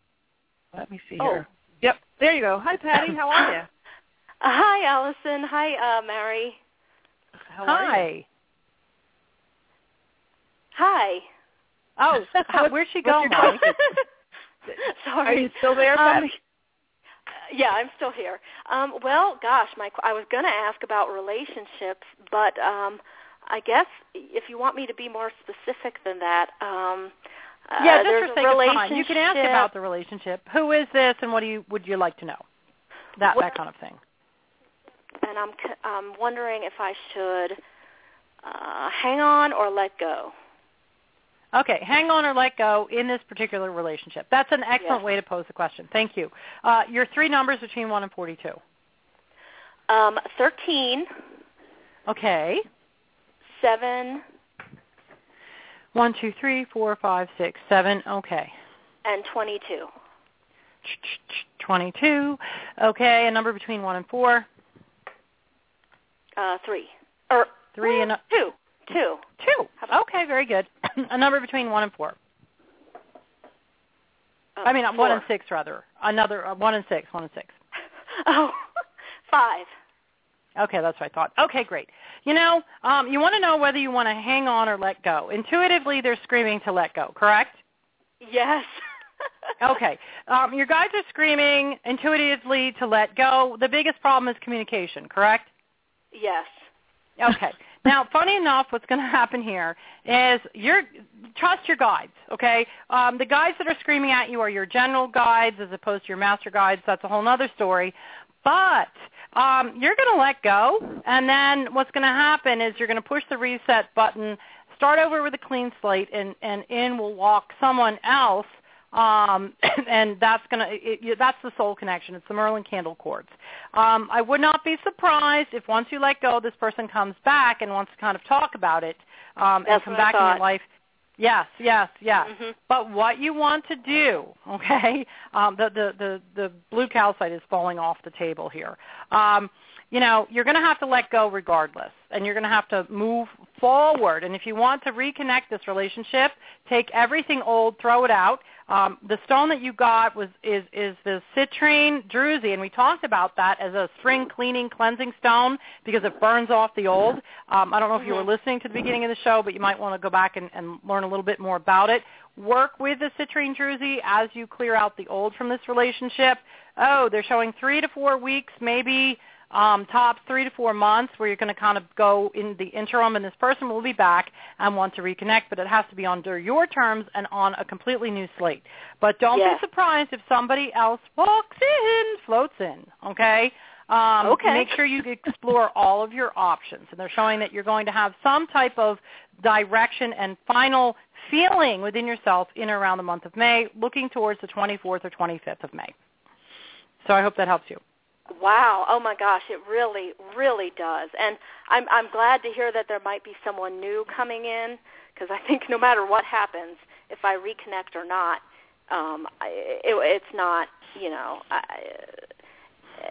S2: let me see
S4: oh.
S2: here. Yep, there you go. Hi, Patty. How are you?
S4: Uh, hi, Allison. Hi, uh, Mari.
S2: How
S3: hi.
S4: Hi.
S3: Oh, how, where'd she go,
S2: Mari?
S4: Sorry.
S2: Are you still there, Patty?
S4: Um, yeah, I'm still here. Um, well, gosh, my I was going to ask about relationships, but um, I guess if you want me to be more specific than that, um,
S3: yeah,
S4: uh,
S3: just
S4: there's
S3: for sake
S4: a
S3: of
S4: relationship.
S3: time, you can ask about the relationship. Who is this, and what do you would you like to know? That that kind of thing.
S4: And I'm I'm wondering if I should uh, hang on or let go.
S3: Okay, hang on or let go in this particular relationship. That's an excellent
S4: yes.
S3: way to pose the question. Thank you. Uh, your three numbers between 1 and 42.
S4: Um, 13.
S3: Okay.
S4: Seven.
S3: One, two, three, four, five, six, seven. Okay.
S4: And twenty-two.
S3: Twenty-two. Okay, a number between one and four.
S4: Uh, three. Or
S3: three and a,
S4: two. Two.
S3: Two. Okay, very good. a number between one and four.
S4: Uh,
S3: I mean,
S4: four.
S3: one and six rather. Another uh, one and six. One and six.
S4: oh, five.
S3: Okay, that's what I thought. Okay, great. You know, um, you want to know whether you want to hang on or let go. Intuitively, they're screaming to let go, correct?
S4: Yes.
S3: okay. Um, your guides are screaming intuitively to let go. The biggest problem is communication, correct?
S4: Yes.
S3: Okay. now, funny enough, what's going to happen here is you're trust your guides. Okay, um, the guides that are screaming at you are your general guides as opposed to your master guides. That's a whole other story. But um, you're going to let go, and then what's going to happen is you're going to push the reset button, start over with a clean slate, and, and in will walk someone else, um, and that's going to that's the soul connection. It's the Merlin candle quartz. Um, I would not be surprised if once you let go, this person comes back and wants to kind of talk about it um, and come back in your life Yes, yes, yes.
S4: Mm-hmm.
S3: But what you want to do, okay? Um, the, the the the blue calcite is falling off the table here. Um, you know, you're going to have to let go regardless, and you're going to have to move forward. And if you want to reconnect this relationship, take everything old, throw it out. Um, the stone that you got was is is the citrine druzy, and we talked about that as a spring cleaning cleansing stone because it burns off the old. Um, I don't know if you were
S4: Mm-hmm.
S3: listening to the beginning of the show, but you might want to go back and, and learn a little bit more about it. Work with the citrine druzy as you clear out the old from this relationship. Oh, they're showing three to four weeks, maybe um, tops three to four months where you're going to kind of go in the interim and this person will be back and want to reconnect, but it has to be under your terms and on a completely new slate. But don't
S4: Yeah.
S3: be surprised if somebody else walks in, floats in, okay? Um,
S4: Okay.
S3: Make sure you explore all of your options. And they're showing that you're going to have some type of direction and final feeling within yourself in around the month of May, looking towards the 24th or 25th of May. So I hope that helps you.
S4: Wow. Oh my gosh, it really, really does. And I'm I'm glad to hear that there might be someone new coming in because I think no matter what happens, if I reconnect or not, um, I, it, it's not. You know, I,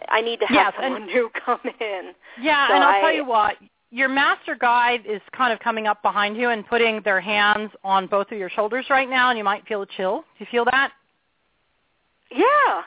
S4: I need to have
S3: Yes,
S4: someone
S3: and-
S4: new come in.
S3: Yeah,
S4: So
S3: and I'll
S4: I-
S3: tell you what, your master guide is kind of coming up behind you and putting their hands on both of your shoulders right now, and you might feel a chill. Do you feel that?
S4: Yeah.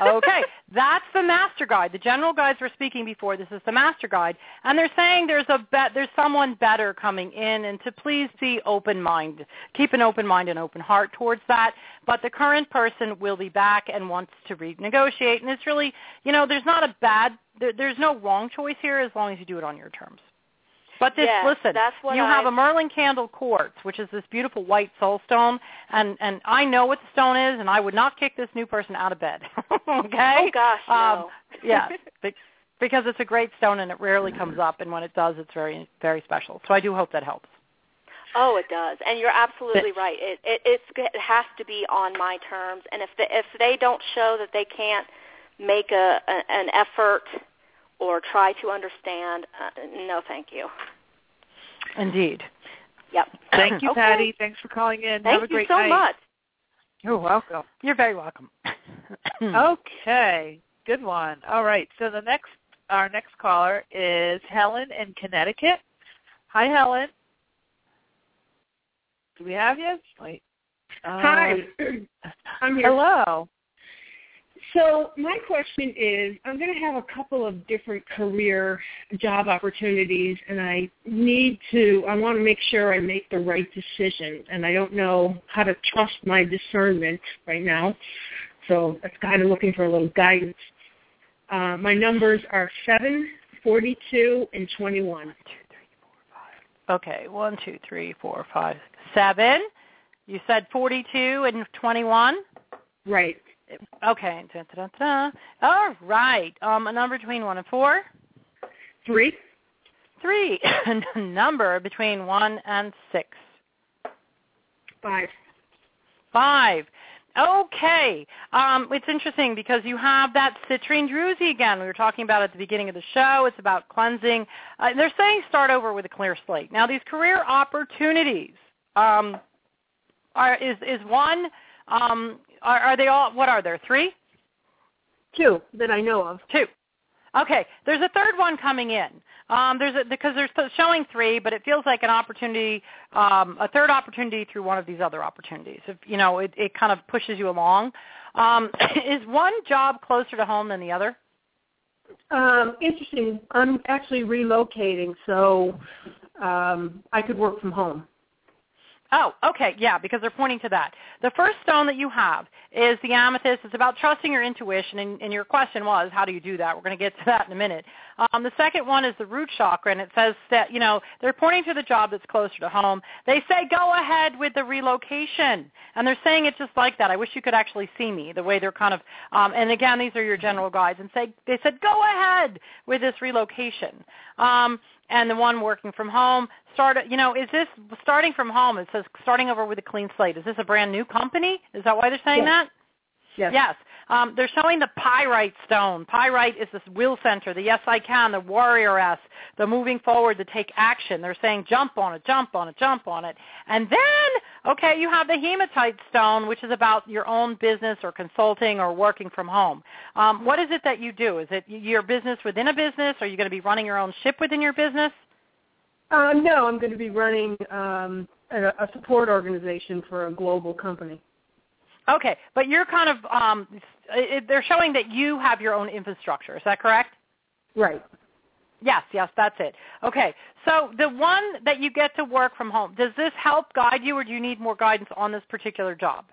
S3: Okay. That's the master guide. The general guides were speaking before. This is the master guide, and they're saying there's a bet, there's someone better coming in, and to please be open mind, keep an open mind and open heart towards that. But the current person will be back and wants to renegotiate, and it's really, you know, there's not a bad, there, there's no wrong choice here as long as you do it on your terms. But this,
S4: yes,
S3: listen,
S4: that's what
S3: you
S4: I,
S3: have a Merlin candle quartz, which is this beautiful white soul stone, and and I know what the stone is, and I would not kick this new person out of bed. okay?
S4: Oh gosh, no.
S3: Um, yeah, be- because it's a great stone and it rarely comes up, and when it does, it's very very special. So I do hope that helps.
S4: Oh, it does, and you're absolutely right. It, it it's it has to be on my terms, and if the, if they don't show that they can't make a, a an effort or try to understand, uh, no, thank you.
S3: Indeed.
S4: Yep.
S2: Thank you,
S4: Okay.
S2: Patty. Thanks for calling in.
S4: Thank
S2: Have a great
S4: you so
S2: night.
S4: much.
S2: You're welcome.
S3: You're very welcome.
S2: Okay, good one. All right, so the next our next caller is Helen in Connecticut. Hi, Helen. Do we have you? Wait. Uh,
S5: Hi, I'm here.
S2: Hello.
S5: So my question is, I'm going to have a couple of different career job opportunities, and I need to, I want to make sure I make the right decision, and I don't know how to trust my discernment right now. So that's kind of looking for a little guidance. Uh, my numbers are seven, forty-two, and 21.
S3: Okay, one, two, three, four, five, seven. You said 42 and 21?
S5: Right.
S3: Okay. Da, da, da. All right. Um, a number between 1 and 4?
S5: Three.
S3: 3. a number between 1 and 6?
S5: Five.
S3: 5. Okay. Um, it's interesting because you have that citrine druzy again. We were talking about at the beginning of the show. It's about cleansing. Uh, they're saying start over with a clear slate. Now, these career opportunities um, are is is one. Um, are, are they all? What are there? Three,
S5: Two that I know of.
S3: two. Okay. There's a third one coming in. Um, there's a, because they're showing three, but it feels like an opportunity, um, a third opportunity through one of these other opportunities. If you know, it, it kind of pushes you along. Um, is one job closer to home than the other?
S5: Um, interesting. I'm actually relocating, so um, I could work from home.
S3: Oh, okay, yeah, because they're pointing to that. The first stone that you have is the amethyst. It's about trusting your intuition, and, and your question was, how do you do that? We're going to get to that in a minute. Um, the second one is the root chakra, and it says that, you know, they're pointing to the job that's closer to home. They say, go ahead with the relocation, and they're saying it just like that. I wish you could actually see me, the way they're kind of, um, and again, these are your general guides, and say, they said, go ahead with this relocation. Um, and the one working from home start you know is this starting from home it says starting over with a clean slate is this a brand new company is that why they're saying
S5: Yes.
S3: that
S5: Yes.
S3: yes um, they're showing the pyrite stone. Pyrite is this will center the yes i can the warrioress the moving forward to take action. They're saying jump on it jump on it jump on it. And then okay you have the hematite stone which is about your own business or consulting or working from home. Um, what is it that you do? Is it your business within a business? Are you going to be running your own ship within your business?
S5: Uh, no, I'm going to be running um, a, a support organization for a global company.
S3: Okay, but you're kind of um, it, they're showing that you have your own infrastructure. Is that correct?
S5: Right.
S3: Yes, yes, that's it. Okay, so the one that you get to work from home, does this help guide you, or do you need more guidance on this particular job?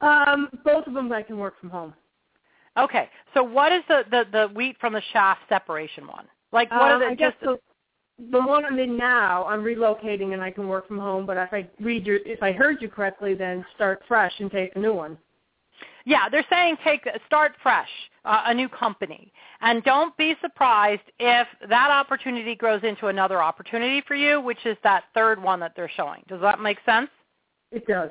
S5: Um, both of them I can work from home.
S3: Okay, so what is the the, the wheat from the chaff separation one? Like what
S5: Uh,
S3: are the
S5: I guess
S3: just
S5: the, the one I'm in now, I'm relocating and I can work from home. But if I read your, if I heard you correctly, then start fresh and take a new one.
S3: Yeah, they're saying take start fresh, uh, a new company, and don't be surprised if that opportunity grows into another opportunity for you, which is that third one that they're showing. Does that make sense?
S5: It does.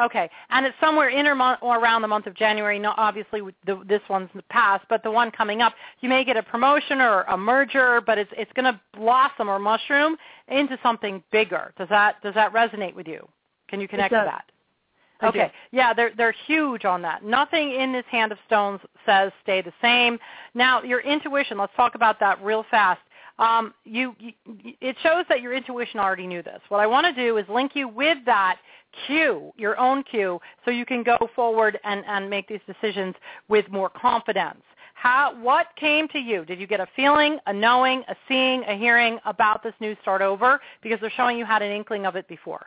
S3: Okay, and it's somewhere in or, month, or around the month of January. Not obviously the, this one's the past, but the one coming up, you may get a promotion or a merger, but it's it's going to blossom or mushroom into something bigger. Does that does that resonate with you? Can you connect to that? Okay. Yeah, they're they're huge on that. Nothing in this hand of stones says stay the same. Now, your intuition, let's talk about that real fast. Um, you, you, it shows that your intuition already knew this. What I want to do is link you with that cue, your own cue, so you can go forward and, and make these decisions with more confidence. How, what came to you? Did you get a feeling, a knowing, a seeing, a hearing about this new start over? Because they're showing you had an inkling of it before.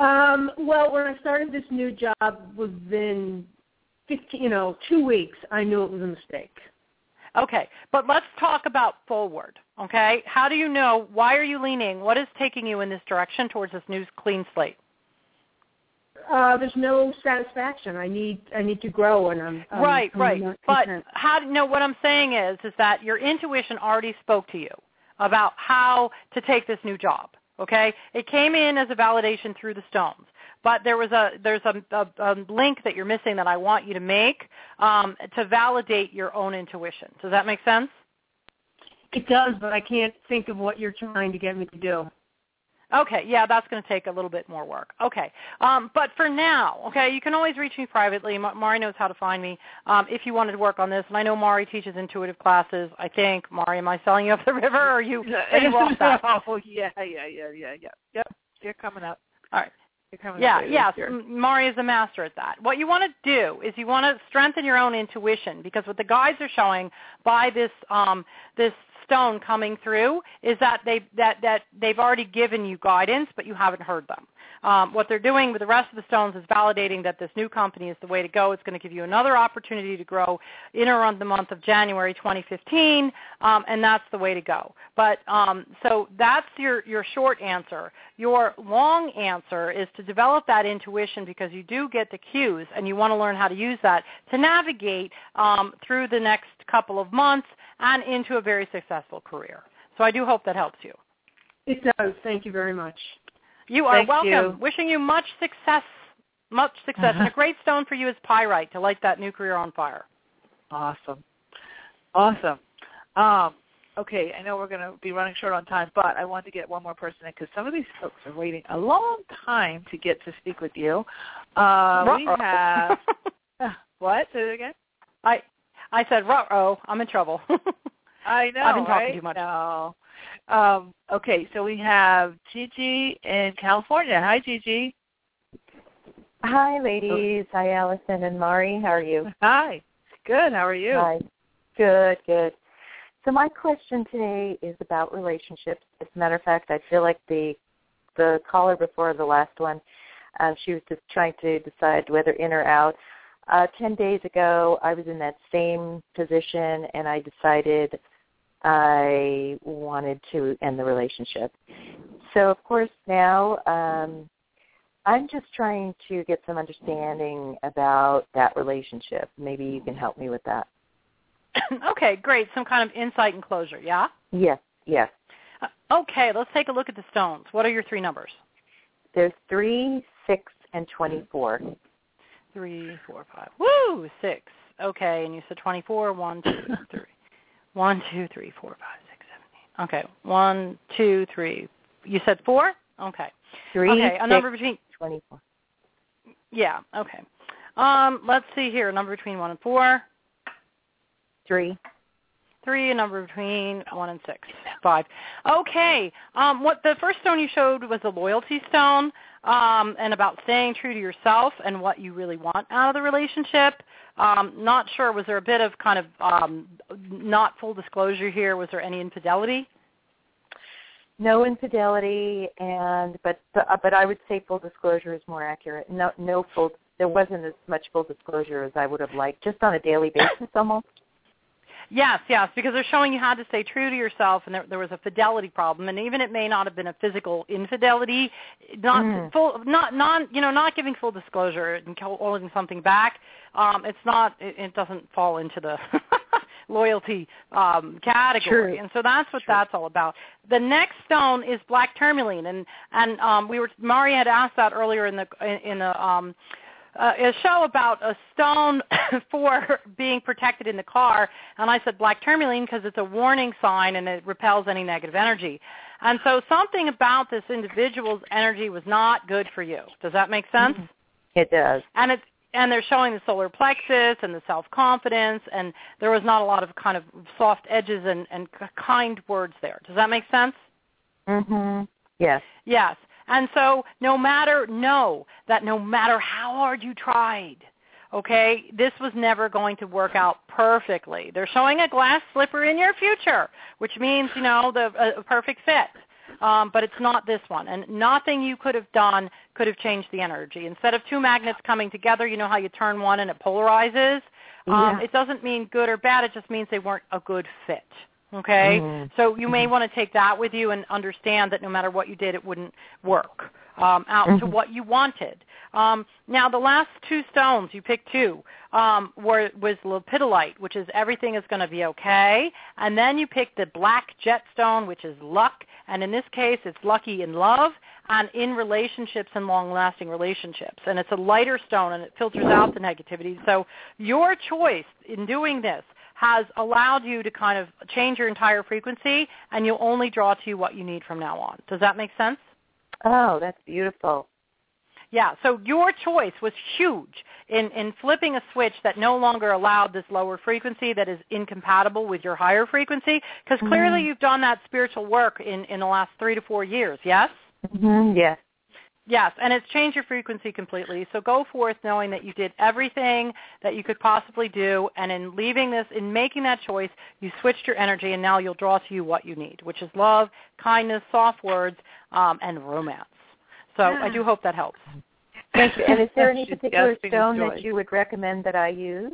S5: Um, well, when I started this new job within 15, you know, two weeks, I knew it was a mistake.
S3: Okay, but let's talk about forward. Okay, how do you know? Why are you leaning? What is taking you in this direction towards this new clean slate?
S5: Uh, there's no satisfaction. I need I need to grow, and I'm, I'm
S3: right,
S5: I'm
S3: right. But how? No, what I'm saying is, is that your intuition already spoke to you about how to take this new job. Okay, it came in as a validation through the stones, but there was a there's a, a, a link that you're missing that I want you to make um, to validate your own intuition. Does that make sense?
S5: It does, but I can't think of what you're trying to get me to do.
S3: Okay, yeah, that's going to take a little bit more work. Okay, um, but for now, okay, you can always reach me privately. Ma- Mari knows how to find me um, if you wanted to work on this. And I know Mari teaches intuitive classes. I think Mari, am I selling you up the river, or are you? You
S2: oh yeah, yeah, yeah, yeah, yeah. Yep, you're coming up.
S3: All right. Yeah, yes. Mari is a master at that. What you want to do is you want to strengthen your own intuition because what the guides are showing by this um, this stone coming through is that they that that they've already given you guidance, but you haven't heard them. Um, what they're doing with the rest of the stones is validating that this new company is the way to go. It's going to give you another opportunity to grow in around the month of January 2015, um, and that's the way to go. But um, so that's your your short answer. Your long answer is to develop that intuition because you do get the cues, and you want to learn how to use that to navigate um, through the next couple of months and into a very successful career. So I do hope that helps you.
S5: It does. Thank you very much.
S3: You are
S2: Thank
S3: welcome.
S2: you.
S3: Wishing you much success, much success, and a great stone for you is pyrite to light that new career on fire.
S2: Awesome, awesome. Um, okay, I know we're going to be running short on time, but I want to get one more person in because some of these folks are waiting a long time to get to speak with you. Uh, we have what? Say it again.
S3: I I said, "Ruh-oh, I'm in trouble."
S2: I know.
S3: I've been talking
S2: right?
S3: too much.
S2: No. Um, okay, so we have Gigi in California. Hi, Gigi.
S6: Hi, ladies. Hi, Allison and Mari. How are you?
S2: Hi. Good. How are you?
S6: Hi. Good, good. So my question today is about relationships. As a matter of fact, I feel like the the caller before the last one, um, she was just trying to decide whether in or out. Uh, Ten days ago, I was in that same position, and I decided I wanted to end the relationship. So, of course, now um, I'm just trying to get some understanding about that relationship. Maybe you can help me with that.
S3: okay, great. Some kind of insight and closure, yeah?
S6: Yes, yes.
S3: Uh, Okay, let's take a look at the stones. What are your three numbers?
S6: There's three, six, and twenty-four.
S3: Three, four, five. Woo, six. Okay, and you said 24. One, two, three. One, two, three, four, five, six, seven, eight. Okay, one, two, three. You said four? Okay.
S6: Three,
S3: okay, a number between,
S6: twenty-four.
S3: yeah, okay. Um, let's see here, a number between one and four.
S6: Three.
S3: Three, a number between one and six. Five. Okay. Um, what the first stone you showed was the loyalty stone, um, and about staying true to yourself and what you really want out of the relationship. Um, not sure. Was there a bit of kind of um, not full disclosure here? Was there any infidelity?
S6: No infidelity, and but uh, but I would say full disclosure is more accurate. No, no full. There wasn't as much full disclosure as I would have liked, just on a daily basis almost.
S3: Yes, yes, because they're showing you how to stay true to yourself, and there, there was a fidelity problem, and even it may not have been a physical infidelity, not
S6: Mm.
S3: full, not non, you know, not giving full disclosure and holding something back. Um, it's not, it, it doesn't fall into the loyalty um, category,
S6: True.
S3: and so that's what that's all about. The next stone is black tourmaline, and and um, we were Mari had asked that earlier in the in, in the um, uh, a show about a stone for being protected in the car, and I said black tourmaline because it's a warning sign and it repels any negative energy. And so something about this individual's energy was not good for you. Does that make sense?
S6: It does.
S3: And it's and they're showing the solar plexus and the self-confidence, and there was not a lot of kind of soft edges and, and kind words there. Does that make sense?
S6: Mhm. Yes.
S3: Yes. And so no matter, know that no matter how hard you tried, okay, this was never going to work out perfectly. They're showing a glass slipper in your future, which means, you know, the a perfect fit. Um, but it's not this one. And nothing you could have done could have changed the energy. Instead of two magnets coming together, you know how you turn one and it polarizes? Um,
S6: Yeah.
S3: It doesn't mean good or bad. It just means they weren't a good fit. Okay?
S6: Mhm.
S3: So you may want to take that with you and understand that no matter what you did, it wouldn't work um, out to
S6: Mhm.
S3: what you wanted. Um, now, the last two stones, you picked two, um, were, was lepidolite, which is everything is going to be okay. And then you picked the black jet stone, which is luck. And in this case, it's lucky in love and in relationships and long-lasting relationships. And it's a lighter stone, and it filters out the negativity. So your choice in doing this has allowed you to kind of change your entire frequency, and you'll only draw to you what you need from now on. Does that make sense?
S6: Oh, that's beautiful.
S3: Yeah, so your choice was huge in, in flipping a switch that no longer allowed this lower frequency that is incompatible with your higher frequency, because clearly
S6: Mhm.
S3: you've done that spiritual work in, in the last three to four years, yes?
S6: Mhm. Yes.
S3: Yes, and it's changed your frequency completely. So go forth knowing that you did everything that you could possibly do, and in leaving this, in making that choice, you switched your energy, and now you'll draw to you what you need, which is love, kindness, soft words, um, and romance. So I do hope that helps.
S6: Thank you. And is there any particular stone
S2: joy.
S6: that you would recommend that I use?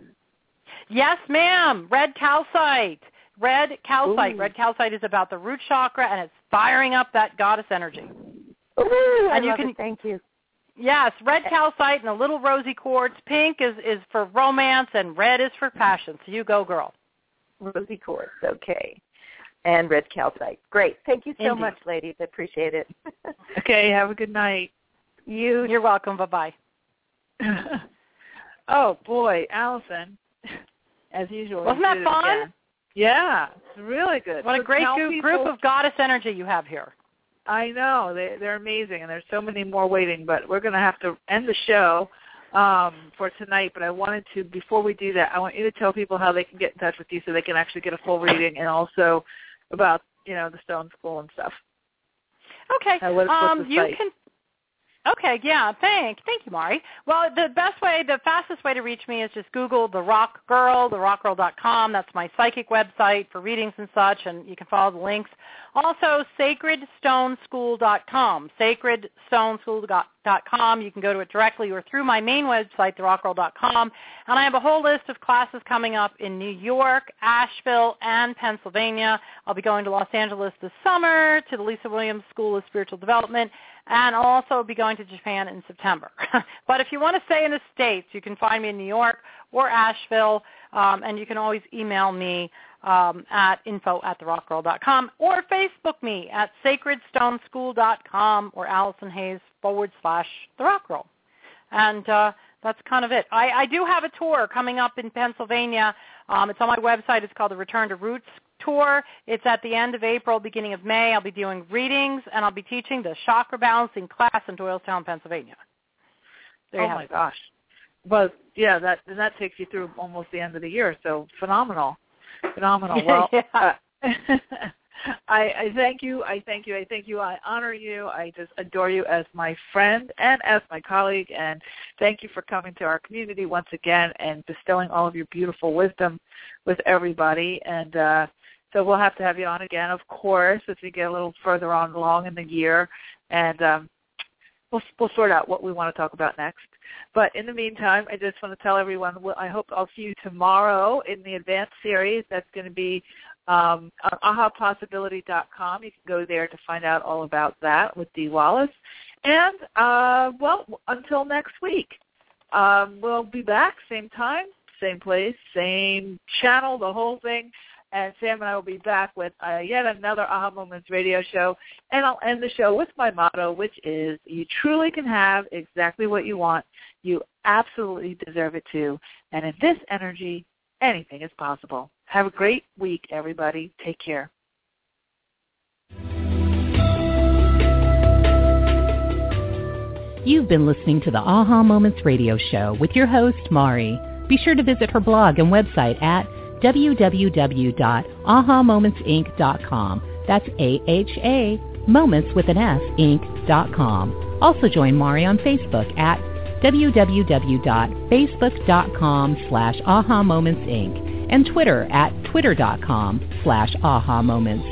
S3: Yes, ma'am. Red calcite. Red calcite.
S6: Ooh.
S3: Red calcite is about the root chakra, and it's firing up that goddess energy.
S6: Ooh, I
S3: And you
S6: love
S3: can-
S6: it. Thank you.
S3: Yes, red calcite and a little rosy quartz. Pink is is for romance, and red is for passion. So you go, girl.
S6: Rosy quartz. Okay. And red calcite. Great. Thank you so
S3: Indeed.
S6: much, ladies. I appreciate it.
S2: Okay, have a good night.
S6: you
S3: You're welcome. Bye bye.
S2: oh boy, Allison, as usual.
S3: Wasn't that fun?
S2: again. Yeah, it's really good.
S3: What a great group,
S2: people-
S3: group of goddess energy you have here.
S2: I know they they're amazing, and there's so many more waiting. But we're going to have to end the show um, for tonight. But I wanted to, before we do that, I want you to tell people how they can get in touch with you, so they can actually get a full reading, and also about you know the Stone School and stuff.
S3: Okay.
S2: Uh, what-
S3: um, you
S2: site?
S3: can. Okay, yeah, thank, thank you, Mari. Well, the best way, the fastest way to reach me is just Google the Rock Girl, therockgirl.com. That's my psychic website for readings and such, and you can follow the links. Also, sacredstoneschool.com, sacredstoneschool.com. You can go to it directly or through my main website, therockgirl.com. And I have a whole list of classes coming up in New York, Asheville, and Pennsylvania. I'll be going to Los Angeles this summer to the Lisa Williams School of Spiritual Development, and I'll also be going to Japan in September. but if you want to stay in the States, you can find me in New York or Asheville, um, and you can always email me um, at info at therockgirl.com or Facebook me at sacredstoneschool.com or Allison Hayes forward slash the rock. And uh, that's kind of it. I, I do have a tour coming up in Pennsylvania. Um, it's on my website. It's called the Return to Roots Tour. It's at the end of April, beginning of May. I'll be doing readings, and I'll be teaching the chakra balancing class in Doylestown, Pennsylvania. There
S2: oh my
S3: it.
S2: gosh. But yeah, that and that takes you through almost the end of the year. So phenomenal, phenomenal. Well,
S3: Yeah.
S2: uh, I, I thank you. I thank you. I thank you. I honor you. I just adore you as my friend and as my colleague. And thank you for coming to our community once again and bestowing all of your beautiful wisdom with everybody. And uh, so we'll have to have you on again, of course, as we get a little further on along in the year. And um, we'll we'll sort out what we want to talk about next. But in the meantime, I just want to tell everyone I hope I'll see you tomorrow in the advanced series. That's going to be um, ahapossibility.com. You can go there to find out all about that with Dee Wallace. And, uh, well, until next week, um, we'll be back, same time, same place, same channel, the whole thing. And Sam and I will be back with uh, yet another Aha Moments radio show. And I'll end the show with my motto, which is you truly can have exactly what you want. You absolutely deserve it too. And in this energy, anything is possible. Have a great week, everybody. Take care.
S1: You've been listening to the Aha Moments radio show with your host, Mari. Be sure to visit her blog and website at www.ahamomentsinc.com. That's A-H-A, moments with an S, inc.com. Also join Mari on Facebook at www.facebook.com slash aha moments inc and Twitter at twitter.com slash aha moments.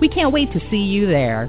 S1: We can't wait to see you there.